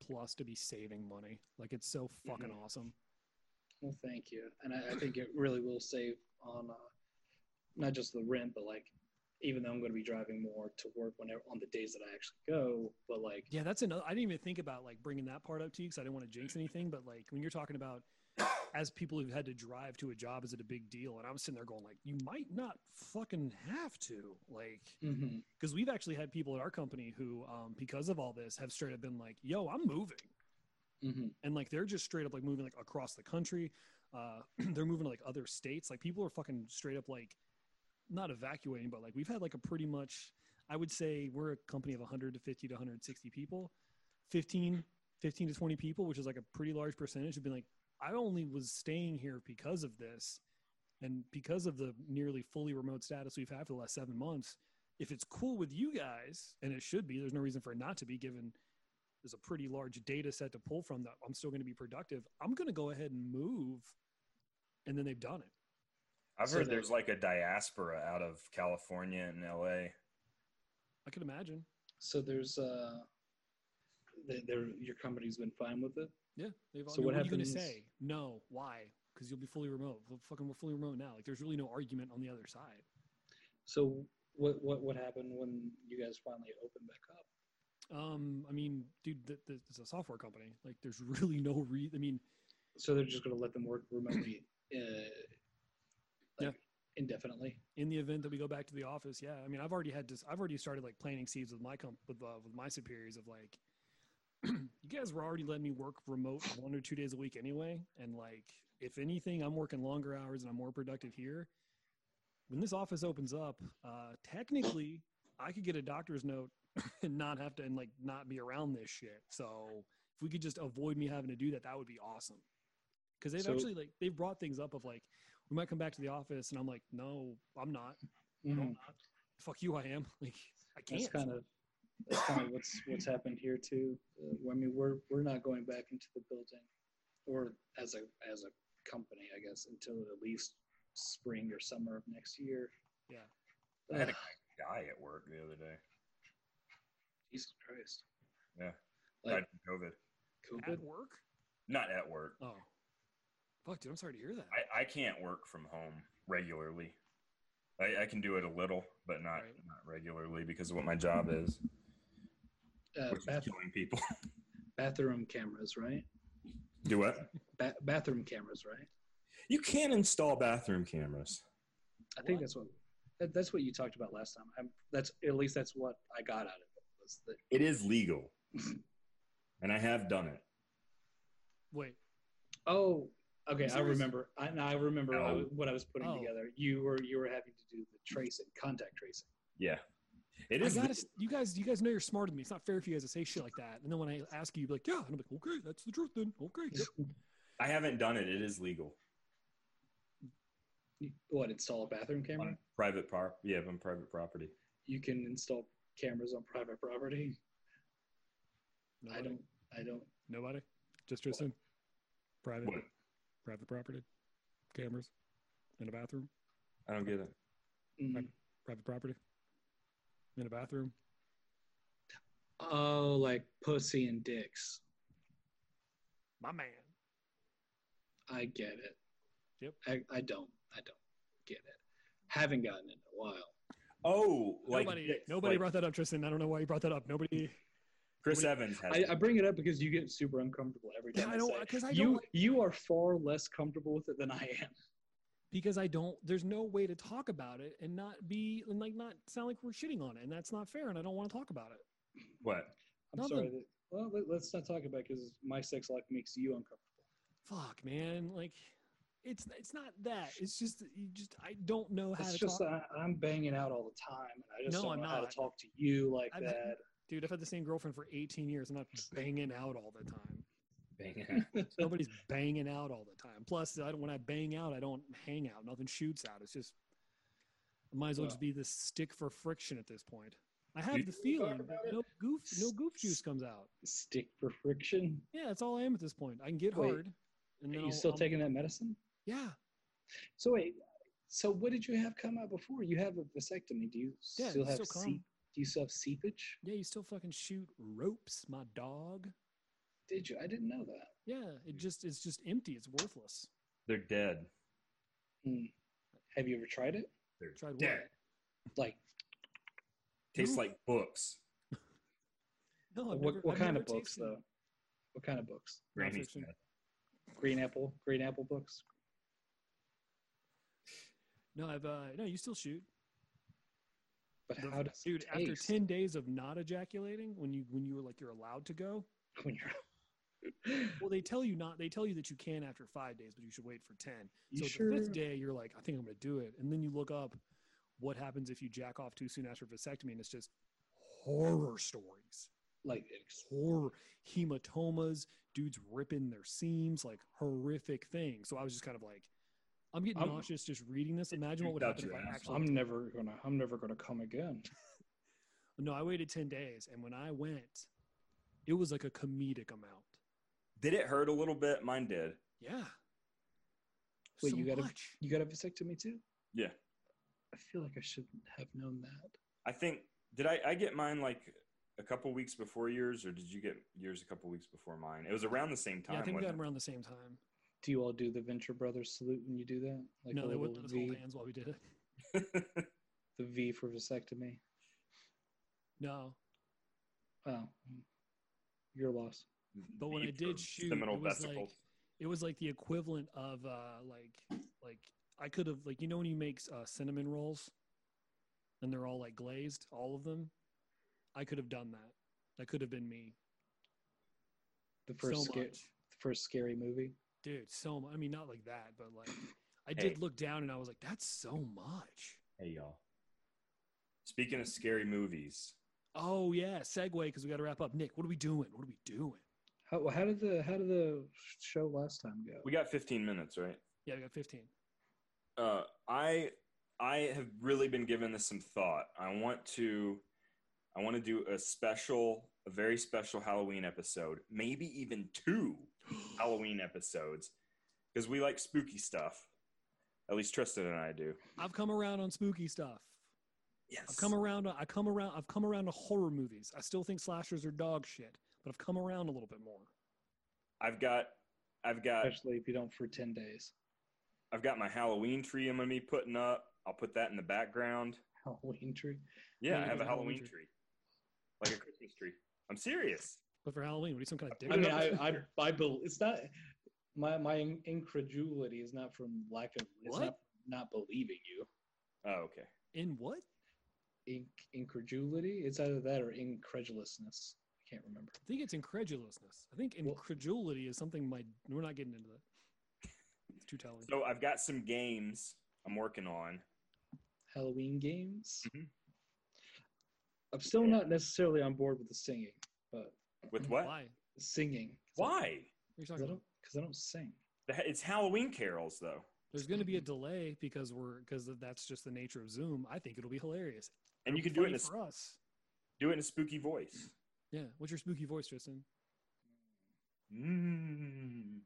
plus to be saving money. Like it's so fucking Mm-hmm. awesome. Well, thank you, and I, I think it really will save on uh, not just the rent, but like even though I'm going to be driving more to work whenever on the days that I actually go, but like Yeah, that's another. I didn't even think about like bringing that part up to you because I didn't want to jinx anything. But like when you're talking about as people who've had to drive to a job, is it a big deal? And I'm sitting there going like, you might not fucking have to, like, because we've actually had people at our company who, um, because of all this, have straight up been like, "Yo, I'm moving," Mhm. and like they're just straight up like moving like across the country. Uh, they're moving to like other states. Like people are fucking straight up like not evacuating, but like we've had like a pretty much. I would say we're a company of 150 to 160 people. 15, 15 to 20 people, which is like a pretty large percentage, have been like, I only was staying here because of this, and because of the nearly fully remote status we've had for the last seven months. If it's cool with you guys, and it should be, there's no reason for it not to be, given there's a pretty large data set to pull from that I'm still going to be productive. I'm going to go ahead and move. And then they've done it. I've So heard there's like a diaspora out of California and LA. I can imagine. So there's uh, they, they're, your company's been fine with it. Yeah. They've, So I mean, what what, are you going to say? No. Why? Because you'll be fully remote. Well, fucking, we're fully remote now. Like, there's really no argument on the other side. So what what what happened when you guys finally opened back up? Um, I mean, dude, th- th- it's a software company. Like, there's really no re. I mean, So they're just going to let them work remotely, uh, like Yeah. Indefinitely. in the event that we go back to the office, yeah. I mean, I've already had this. I've already started like planting seeds with my comp with uh, with my superiors of like, you guys were already letting me work remote one or two days a week anyway, and like, if anything, I'm working longer hours and I'm more productive here. When this office opens up, uh, technically, I could get a doctor's note and not have to and like not be around this shit. So if we could just avoid me having to do that, that would be awesome. Because they've So- actually like they've brought things up of like we might come back to the office and I'm like, no, I'm not. No, Mhm. I'm not. Fuck you, I am. Like I can't. That's kind of that's kind of what's what's happened here too. Uh, I mean, we're we're not going back into the building, or as a as a company, I guess, until at least spring or summer of next year. Yeah. I had a guy at work the other day. Jesus Christ. Yeah. Like COVID. COVID. At work? Not at work. Oh. Fuck, dude, I'm sorry to hear that. I, I can't work from home regularly. I, I can do it a little, but not Right. not regularly because of what my job is, Uh, which is killing people. bathroom cameras, right? do what? Ba- bathroom cameras, right? You can install bathroom cameras. I think What? that's what that, that's what you talked about last time. I'm, that's at least that's what I got out of it. Was that It is legal, and I have done it. Wait. oh okay I remember I, I remember I No. was- what I was putting Oh. together. You were you were having to do the tracing, contact tracing. Yeah, it is. I gotta, legal. you guys, you guys know you're smarter than me. It's not fair for you guys to say shit like that. And then when I ask you, you'd be like, yeah, and I'm like, okay, that's the truth then. Okay. yep." I haven't done it. It is legal You- What install a bathroom camera? on private prop. Yeah, on private property. You can install cameras on private property. I don't. I don't. Nobody? Just Tristan? Private, What? Private property? Cameras? In a bathroom? I don't get it. mm. Private property? In a bathroom? Oh, like pussy and dicks. My man. I get it. Yep. I, I don't. I don't get it. Haven't gotten it in a while. Oh, like nobody dicks, nobody like brought that up, Tristan. I don't know why you brought that up. Nobody. Chris nobody- Evans has. I. I bring it up because you get super uncomfortable every Yeah, time. I I don't say it. because I you don't like, you are far less comfortable with it than I am. because I don't. There's no way to talk about it and not be and like not sound like we're shitting on it, and that's not fair. And I don't want to talk about it. what? I'm Nothing. sorry. That, well, let, us not talk about it because my sex life makes you uncomfortable. Fuck, man. Like, it's it's not that. It's just you just I don't know how It's to just talk. I, I'm banging out all the time, and I just No, don't I'm know how to talk to you like I've- that. Dude, I've had the same girlfriend for 18 years. I'm not banging out all the time. Bang. Nobody's banging out all the time. Plus, I don't, when I bang out, I don't hang out. Nothing shoots out. It's just it might as well just be the stick for friction at this point. I have the feeling that no goof, no goof juice comes out. Stick for friction. Yeah, that's all I am at this point. I can get Wait, hard. And Are you I'll- still I'll- taking that medicine? Yeah, So wait, so what did you have come out before? You have a vasectomy. Do you Yeah, still have still seep? Come. Do you still have seepage? yeah. You still fucking shoot ropes, my dog. Did you? I didn't know that. Yeah, it just it's just empty. It's worthless. They're dead. Hmm. Have you ever tried it? They're Tried what? dead. Like Tastes No. like books. No, I've what? never- what I've kind never of books tasted- though? What kind of books? Granny Green Apple, Green Apple books. No, I've uh, no. You still shoot, But how does dude. After ten days of not ejaculating, when you when you were like you're allowed to go, when you're well, they tell you not. They tell you that you can after five days, but you should wait for ten. You so sure? the fifth day, you're like, I think I'm going to do it, and then you look up what happens if you jack off too soon after vasectomy, and it's just horror stories, like horror hematomas, dudes ripping their seams, like horrific things. So I was just kind of like, I'm getting I'm- nauseous just reading this. Imagine what would happen if your I actually. I'm never gonna I'm never gonna come again. no, I waited ten days, and when I went, it was like a comedic amount. Did it hurt a little bit? Mine did. Yeah. Wait, so you got a you got a vasectomy too? Yeah. I feel like I should have known that. I think did I I get mine like a couple weeks before yours, or did you get yours a couple weeks before mine? It was around the same time. Yeah, I think we got wasn't them around the same time. Do you all do the Venture Brothers salute when you do that? Like no, the they wouldn't let us hold hands while we did it. it? the V for vasectomy. No, Oh, your loss. but when I did shoot, it was vesicles. like it was like the equivalent of uh like like I could have like you know when you make uh, cinnamon rolls, and they're all like glazed, all of them. I could have done that. That could have been me. The first so sca- the first scary movie. Dude. So much. I mean, not like that, but like I Hey. did look down and I was like, that's so much. hey y'all. Speaking of scary movies, Oh yeah, segue because we got to wrap up. Nick, what are we doing? What are we doing? How how did the how did the show last time go? we got 15 minutes, right? Yeah, we got 15. uh, I I have really been giving this some thought. I want to I want to do a special, a very special Halloween episode, maybe even two Halloween episodes, because we like spooky stuff. At least Tristan and I do. I've come around on spooky stuff. Yes. I've come around. I come around. I've come around to horror movies. I still think slashers are dog shit, but I've come around a little bit more. I've got I've got Especially if you don't for ten days. I've got my Halloween tree I'm gonna be putting up. I'll put that in the background. Halloween tree. Yeah, Yeah, I have a have a Halloween Halloween tree. Like a Christmas tree. I'm serious. But for Halloween, what are you some kind of dick? I mean, I I I bel it's not my my incredulity is not from lack of it's What? not not believing you. Oh, okay. in what? Inc- incredulity. It's either that or incredulousness. I can't remember. I think it's incredulousness. I think Well- incredulity is something my. We're not getting into that. It's too telling. So I've got some games I'm working on. Halloween games. Mhm. I'm still not necessarily on board with the singing, but With what? Why? singing. Why? What are Because talking I about? don't because I don't sing. The- It's Halloween carols though. There's going to be a delay because we're because that's just the nature of Zoom. I think it'll be hilarious. And you It'll can do it in a, for us. do it in a spooky voice. Yeah. What's your spooky voice, Tristan? Mm.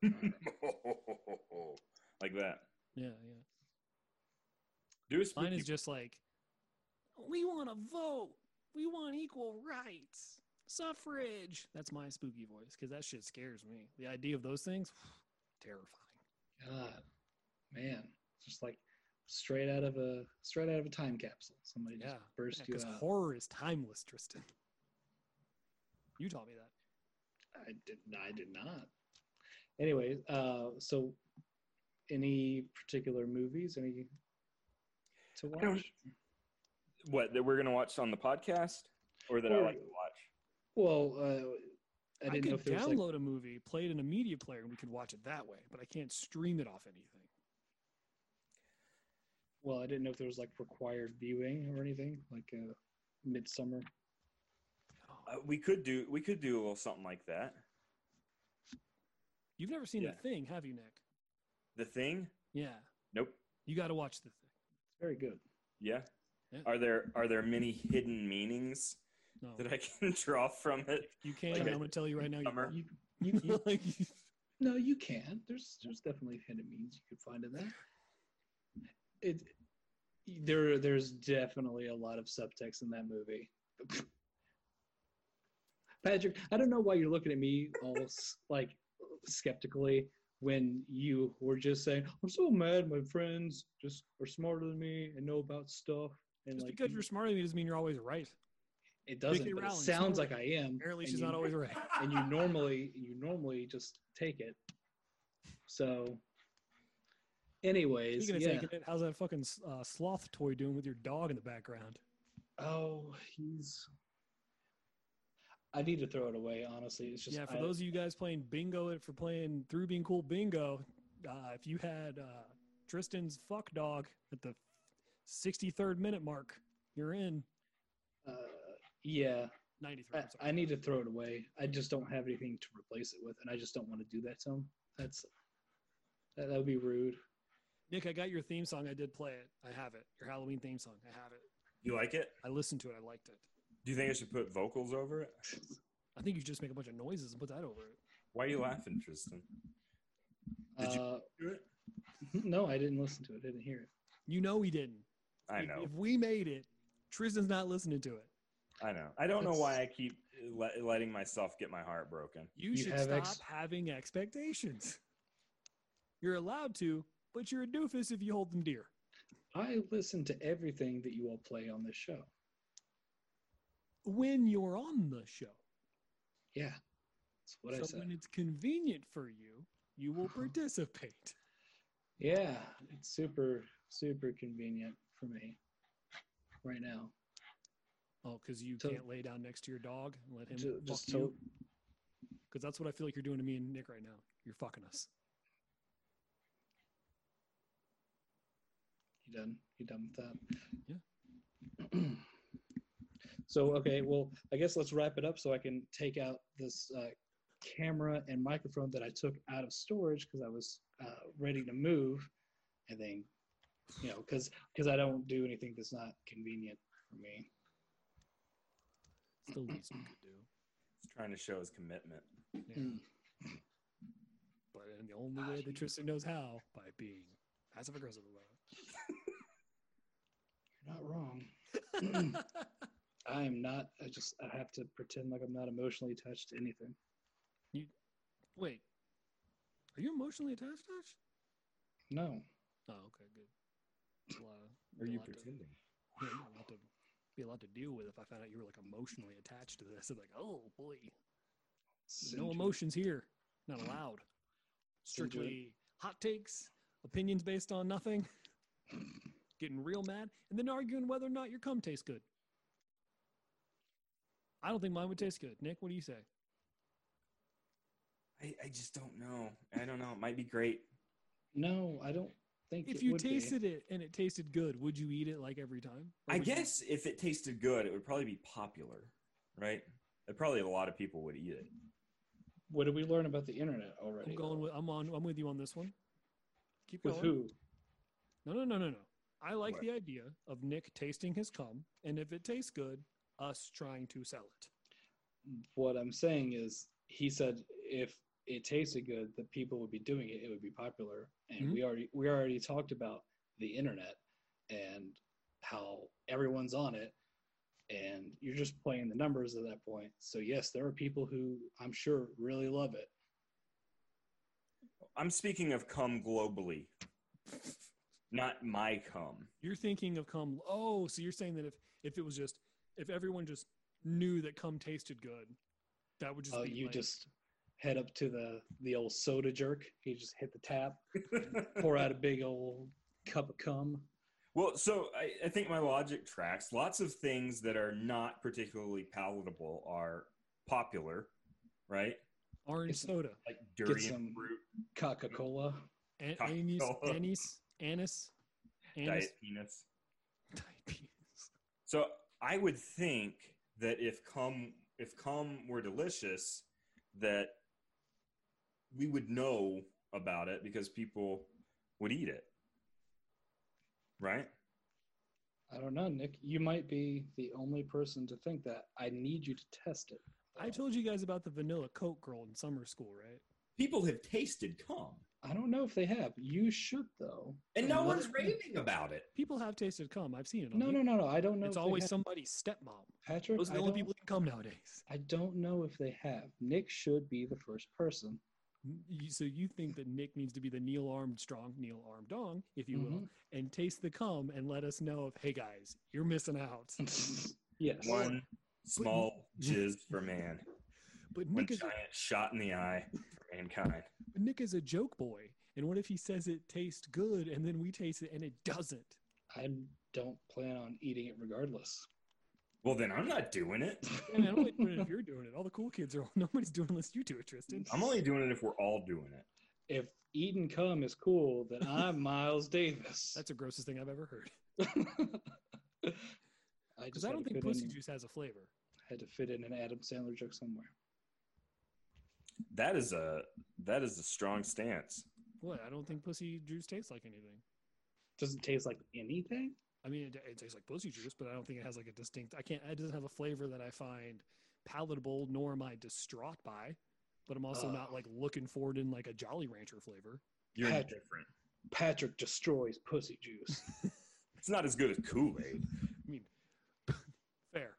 like that. Yeah, yeah. Do a spooky. Mine is just like, we want to vote. We want equal rights. Suffrage. That's my spooky voice because that shit scares me. The idea of those things, terrifying. God, man, it's just like straight out of a straight out of a time capsule. Somebody just Yeah. burst you Because out. horror is timeless, Tristan. You taught me that. I did. I did not. Anyway, uh, so any particular movies? Any to I don't- watch? What that we're gonna watch on the podcast, or that I like to watch. Well, uh, I I, didn't know could if there was download like. a movie, play it in a media player, and we could watch it that way. But I can't stream it off anything. Well, I didn't know if there was like required viewing or anything, like uh, Midsummer. Oh, Uh, we could do we could do a little something like that. You've never seen yeah. The Thing, have you, Nick? The thing? Yeah. Nope. You got to watch The Thing. It's very good. Yeah. Yeah. Are there are there many hidden meanings No, that I can draw from it? you can. like and a I'm going to tell you right now. You summer? You, you, you, Like, no, you can. There's there's definitely hidden meanings you could find in that. It there there's definitely a lot of subtext in that movie. Patrick, I don't know why you're looking at me all like skeptically when you were just saying, "I'm so mad my friends just are smarter than me and know about stuff." And just like, because you're smarter than me doesn't mean you're always right. It doesn't. But it sounds like I am. Apparently, she's you- not always right. And you normally you normally just take it. So, anyways, Speaking yeah. it, how's that fucking uh, sloth toy doing with your dog in the background? Oh, he's. I need to throw it away. Honestly, it's just yeah, for I- those of you guys playing bingo, for playing through being cool bingo, uh, if you had uh, Tristan's fuck dog at the 63rd minute mark, you're in. Uh, yeah, 93. I, I'm sorry. I need to throw it away. I just don't have anything to replace it with, and I just don't want to do that to him. That's that, that would be rude. Nick, I got your theme song. I did play it. I have it. Your Halloween theme song. I have it. You like it? I listened to it. I liked it. Do you think I should put vocals over it? I think you should just make a bunch of noises and put that over it. Why are you laughing, Tristan? Did you Uh, do it? no, I didn't listen to it. I didn't hear it. You know he didn't. I know. If we made it, Tristan's not listening to it. I know. I don't know why I keep le- letting myself get my heart broken. You, You should have stop ex- having expectations. You're allowed to, but you're a doofus if you hold them dear. I listen to everything that you all play on this show. When you're on the show. Yeah, that's what I said. when it's convenient for you, you will uh-huh. participate. Yeah, it's super super convenient for me right now. Oh, because you So- can't lay down next to your dog and let him Ju- fuck just you. Because that's what I feel like you're doing to me and Nick right now. You're fucking us. You done? You done with that? Yeah. so okay, well, I guess let's wrap it up so I can take out this uh, camera and microphone that I took out of storage because I was uh, ready to move, and then you know because because I don't do anything that's not convenient for me. It's the least we could do. He's trying to show his commitment. Yeah. Mm. But in the only way that Tristan knows how, by being passive aggressive about You're not wrong. I am not. I just I have to pretend like I'm not emotionally attached to anything. You wait. Are you emotionally attached, Ash? No. Oh, okay, good. A lot, Are you lot to- pretending? yeah, a lot to be allowed to deal with if I found out you were like emotionally attached to this. I'd be like, oh boy, no emotions here, not allowed. Strictly hot takes, opinions based on nothing, getting real mad, and then arguing whether or not your cum tastes good. I don't think mine would taste good. Nick, what do you say? I, I just don't know. I don't know. It might be great. No, I don't think. If it you would be. tasted it and it tasted good, would you eat it like every time? Or I would you- guess if it tasted good, it would probably be popular, right? And probably a lot of people would eat it. What did we learn about the internet already? I'm going with I'm on I'm with you on this one. Keep with going. who? No, no, no, no, no. I like What? the idea of Nick tasting his cum, and if it tastes good, us trying to sell it. What I'm saying is, he said if it tasted good, that people would be doing it. It would be popular, and Mhm. we already we already talked about the internet and how everyone's on it, and you're just playing the numbers at that point. So yes, there are people who I'm sure really love it. I'm speaking of cum globally, not my cum. You're thinking of cum. Oh, so you're saying that if if it was just if everyone just knew that cum tasted good, that would just Oh, be you like- just head up to the the old soda jerk. He just hit the tap, pour out a big old cup of cum. Well, so I, I think my logic tracks. Lots of things that are not particularly palatable are popular, right? orange It's- soda, Like durian some- fruit, Coca Cola. An- anise, anise, anise, anise, diet peanuts. diet peanuts. So I would think that if cum if cum were delicious, that we would know about it because people would eat it, right? I don't know, Nick. You might be the only person to think that. I need you to test it. I told you guys about the vanilla Coke girl in summer school, right? People have tasted cum, I don't know if they have. You should though. and no What- one's raving about it. People have tasted cum. I've seen it. On No, the- no, no, no. I don't know. It's if they always have. somebody's stepmom. Patrick. Those are I the only don't- people that come nowadays. I don't know if they have. Nick should be the first person. You- So you think that Nick needs to be the Neil Armstrong, Neil Armdong, if you will, Mm-hmm. and taste the cum and let us know if, hey guys, you're missing out. yes. One Small jizz for man. But One Nick is a, shot in the eye for mankind. But Nick is a joke boy. And what if he says it tastes good and then we taste it and it doesn't? I don't plan on eating it regardless. Well, then I'm not doing it. And I'm only doing it if you're doing it. All the cool kids are. All nobody's doing it unless you do it, Tristan. I'm only doing it if we're all doing it. If Eden cum is cool, then I'm Miles Davis. That's the grossest thing I've ever heard. Because just I don't think pussy in, juice has a flavor. I had to fit in an Adam Sandler joke somewhere. That is a that is a strong stance. What? I don't think pussy juice tastes like anything. Doesn't taste like anything. I mean, it, it tastes like pussy juice, but I don't think it has like a distinct. I can't. It doesn't have a flavor that I find palatable, nor am I distraught by. But I'm also Oh. not like looking forward in like a Jolly Rancher flavor. You're Patrick. different. Patrick destroys pussy juice. It's not as good as Kool Aid. I mean, fair.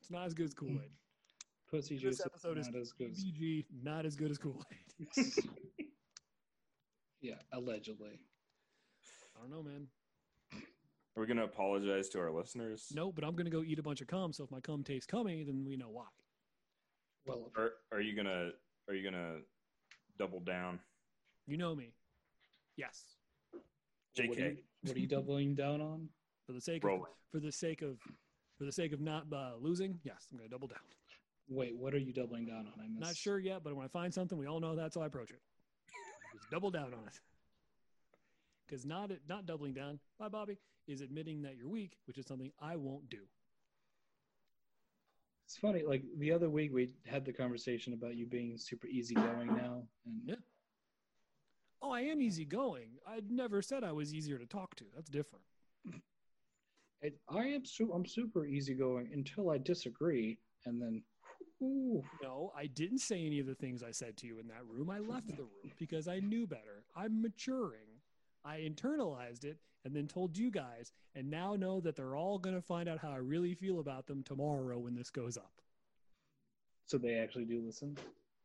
It's not as good as Kool Aid. Mm. Pussy This juice episode is not as good. as- PBG, not as good as Kool Aid. yeah, allegedly. I don't know, man. Are we gonna apologize to our listeners? No, but I'm gonna go eat a bunch of cum. So if my cum tastes cummy, then we know why. Well, Are are you gonna are you gonna double down? You know me. Yes. What are, JK. you, what are you doubling down on? For the sake of for the sake of for the sake of not uh, losing, yes, I'm gonna double down. Wait, what are you doubling down on? I missed. Not sure yet, but when I find something, we all know that's how I approach it. Just double down on it. Because not not doubling down, bye Bobby, is admitting that you're weak, which is something I won't do. It's funny. Like the other week, we had the conversation about you being super easygoing now, and Yeah. Oh, I am easygoing. I'd never said I was easier to talk to. That's different. it, I am. Su- I'm super easygoing until I disagree, and then. Ooh, No, I didn't say any of the things I said to you in that room. I left the room because I knew better. I'm maturing. I internalized it and then told you guys, and now know that they're all going to find out how I really feel about them tomorrow when this goes up. so they actually do listen.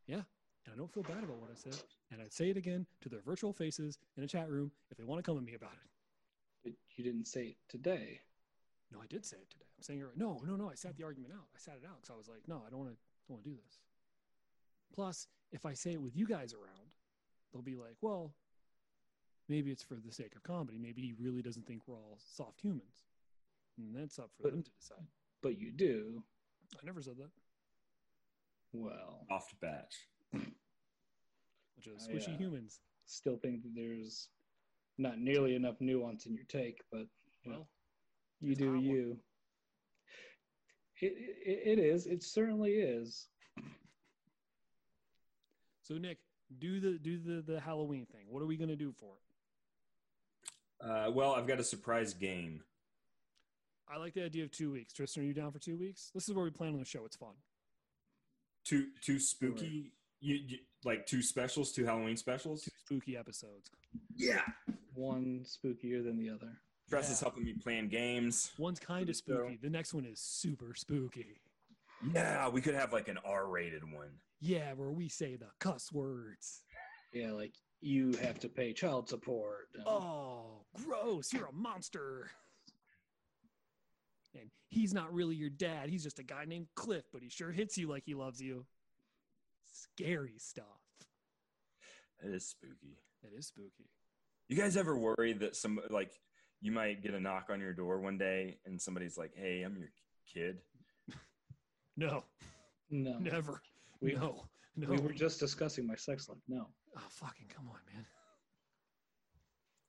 Yeah. And I don't feel bad about what I said. And I'd say it again to their virtual faces in a chat room if they want to come at me about it. But you didn't say it today. No, I did say it today. I'm saying it right. No, no, no. I sat the argument out. I sat it out because I was like, no, I don't want to don't want to do this. Plus, if I say it with you guys around, they'll be like, well, maybe it's for the sake of comedy. Maybe he really doesn't think we're all soft humans. And that's up for But- them to decide. But you do. I never said that. Well, Off batch. Which is I, squishy uh, humans. still think that there's not nearly enough nuance in your take, but you know, Well, you do hot one. you. It, it, it is. It certainly is. so Nick, do the do the the Halloween thing. What are we gonna do for it? Uh, well, I've got a surprise game. I like the idea of two weeks. Tristan, are you down for two weeks? This is where we plan on the show. It's fun. Two two spooky you, you like two specials, two Halloween specials. Two spooky episodes. Yeah. One spookier than the other. Tress is helping me plan games. One's kind of So- spooky. The next one is super spooky. Yeah, we could have like an R-rated one. Yeah, where we say the cuss words. Yeah, like you have to pay child support. and- Oh, gross. You're a monster. And he's not really your dad. He's just a guy named Cliff, but he sure hits you like he loves you. Scary stuff. It is spooky. It is spooky. You guys ever worry that some like you might get a knock on your door one day and somebody's like, "Hey, I'm your kid." No, no, never. We- no, no. we were just discussing my sex life. No, oh, fucking come on, man.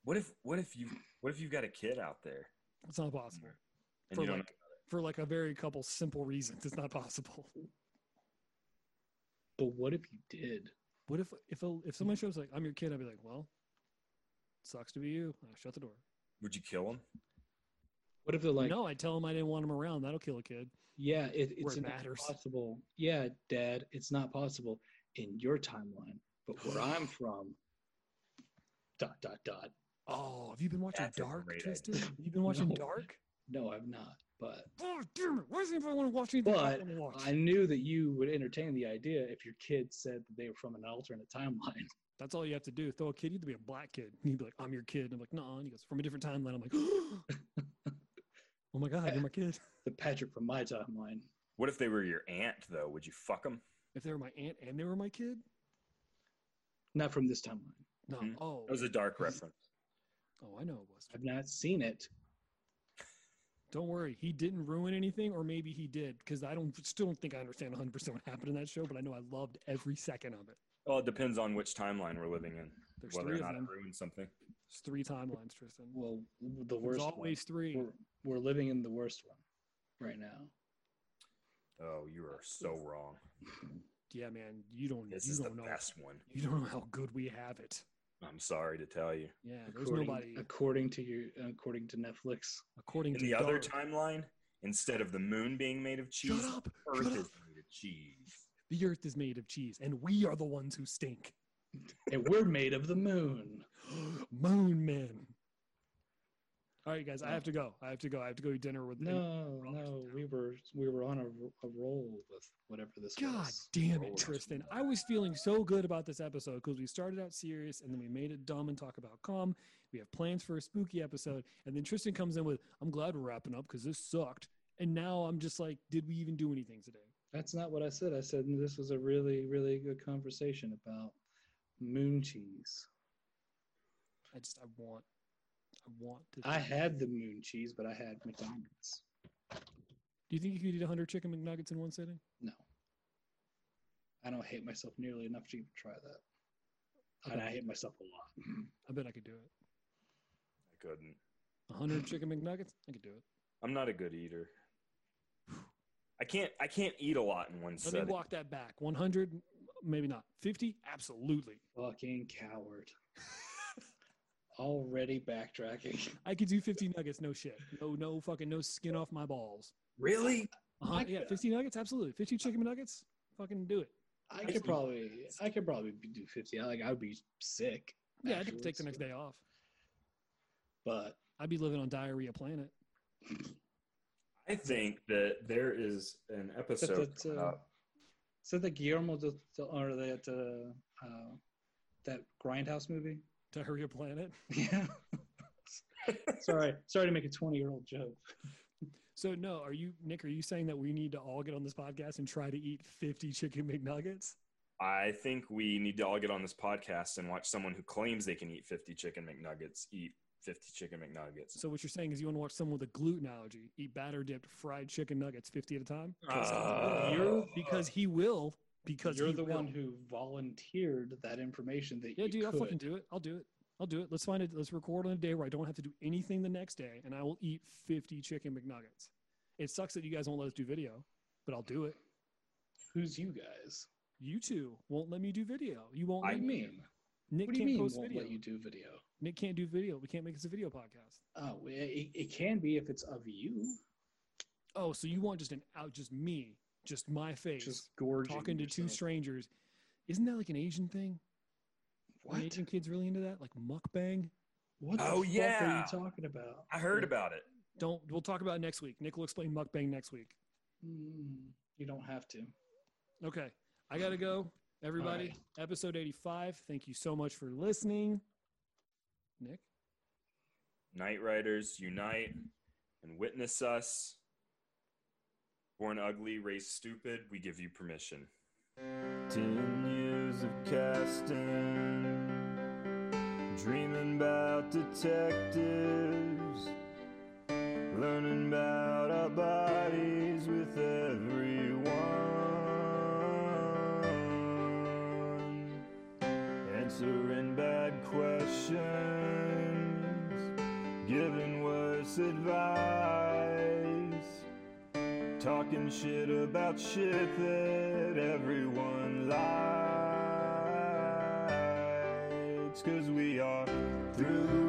What if what if you what if you've got a kid out there It's not possible. and For like, for like a very couple simple reasons, it's not possible. but what if you did? What if if a, if someone shows like I'm your kid, I'd be like, well, sucks to be you. I shut the door. would you kill him? What if they're like, no, I tell them I didn't want him around. That'll kill a kid. yeah, it, it's it not matters. possible. Yeah, Dad, it's not possible in your timeline, but where I'm from, dot dot dot. Oh, have you been watching That's Dark, great Tristan? Have you been watching No. Dark? No, I've not. But Oh, damn it! Why does anybody want to watch anything I But want to watch? I knew that you would entertain the idea if your kid said that they were from an alternate timeline. That's all you have to do. Throw a kid. You'd be a black kid. And he'd be like, "I'm your kid." And I'm like, "No." And he goes, "From a different timeline." I'm like, "Oh my god, you're my kid." The Patrick from my timeline. What if they were your aunt though? Would you fuck them? If they were my aunt and they were my kid, Not from this timeline. no. Mhm. Oh, That was a dark reference. oh, I know it was. I've not seen it. Don't worry, he didn't ruin anything, or maybe he did, because I don't still don't think I understand 100 percent what happened in that show, but I know I loved every second of it. Well, it depends on which timeline we're living in, There's whether or three of them. it ruined something. There's three timelines, Tristan. Well, the There's worst. always three. We're, we're living in the worst one right now. Oh, you are so wrong. Yeah, man, you don't. This you is the don't know. best one. You don't know how good we have it. I'm sorry to tell you. Yeah, there's according, nobody. according to you, according to Netflix. According In to the other timeline, instead of the moon being made of cheese, Shut up! Earth Shut is up! made of cheese. The Earth is made of cheese, and we are the ones who stink. And we're made of the moon. Moon men. All right, guys, I have to go. I have to go. I have to go eat dinner with. No, no, we were we were on a, a roll with whatever this God was. damn it, Tristan. I was feeling so good about this episode because we started out serious and then we made it dumb and talk about calm. We have plans for a spooky episode. And then Tristan comes in with, I'm glad we're wrapping up because this sucked. And now I'm just like, did we even do anything today? That's not what I said. I said this was a really really good conversation about moon cheese. I just, I want, want to. I had the moon cheese, but I had McDonald's. Do you think you could eat 100 chicken McNuggets in one sitting? No, I don't hate myself nearly enough to even try that. And I hate myself a lot. I bet I could do it. I couldn't. 100 chicken McNuggets? I could do it. I'm not a good eater. I can't. I can't eat a lot in one sitting. Let me setting. walk that back. 100, maybe not. 50? Absolutely. Fucking coward. Already backtracking. I could do 50 nuggets, no shit. No, no fucking, no skin off my balls. Really? Uh-huh, I yeah, could- 50 nuggets, absolutely. 50 chicken nuggets, fucking do it. I could probably, I could probably do fifty. Like I would be sick. Yeah, I could take the next day off. But I'd be living on diarrhea planet. I think that there is an episode. that, coming uh, up. so the Guillermo del, del- or that uh, uh, that Grindhouse movie. Diarrhea planet. Yeah. sorry, sorry to make a twenty-year-old joke. So no, are you Nick? Are you saying that we need to all get on this podcast and try to eat 50 chicken McNuggets? I think we need to all get on this podcast and watch someone who claims they can eat 50 chicken McNuggets eat 50 chicken McNuggets. So what you're saying is you want to watch someone with a gluten allergy eat batter dipped fried chicken nuggets 50 at a time? Uh, You're because he will because You're the will. one who volunteered that information that Yeah, you dude, I'll fucking do it. I'll do it. I'll do it. Let's find it. Let's record on a day where I don't have to do anything the next day, and I will eat 50 chicken McNuggets. It sucks that you guys won't let us do video, but I'll do it. Who's you guys? You two won't let me do video. You won't. What let you me. mean? Nick What do you can't mean post won't video. let you do video? Nick can't do video. We can't make this a video podcast. Oh, it, it can be if it's of you. Oh, so you want just an out, just me, just my face, Just gorging talking to two strangers. Isn't that like an Asian thing? Are What? Asian kids really into that? Like mukbang? What the Oh, fuck yeah. are you talking about? I heard about it. Don't. We'll talk about it next week. Nick will explain mukbang next week. Mm, you don't have to. Okay, I gotta go. Everybody, episode 85. Thank you so much for listening. Nick, Night Riders unite and witness us. Born ugly, raised stupid, we give you permission. Ten years of casting, dreaming about detectives, learning about our bodies with everyone, answering bad questions, giving worse advice. Talking shit about shit that everyone likes. Cause we are through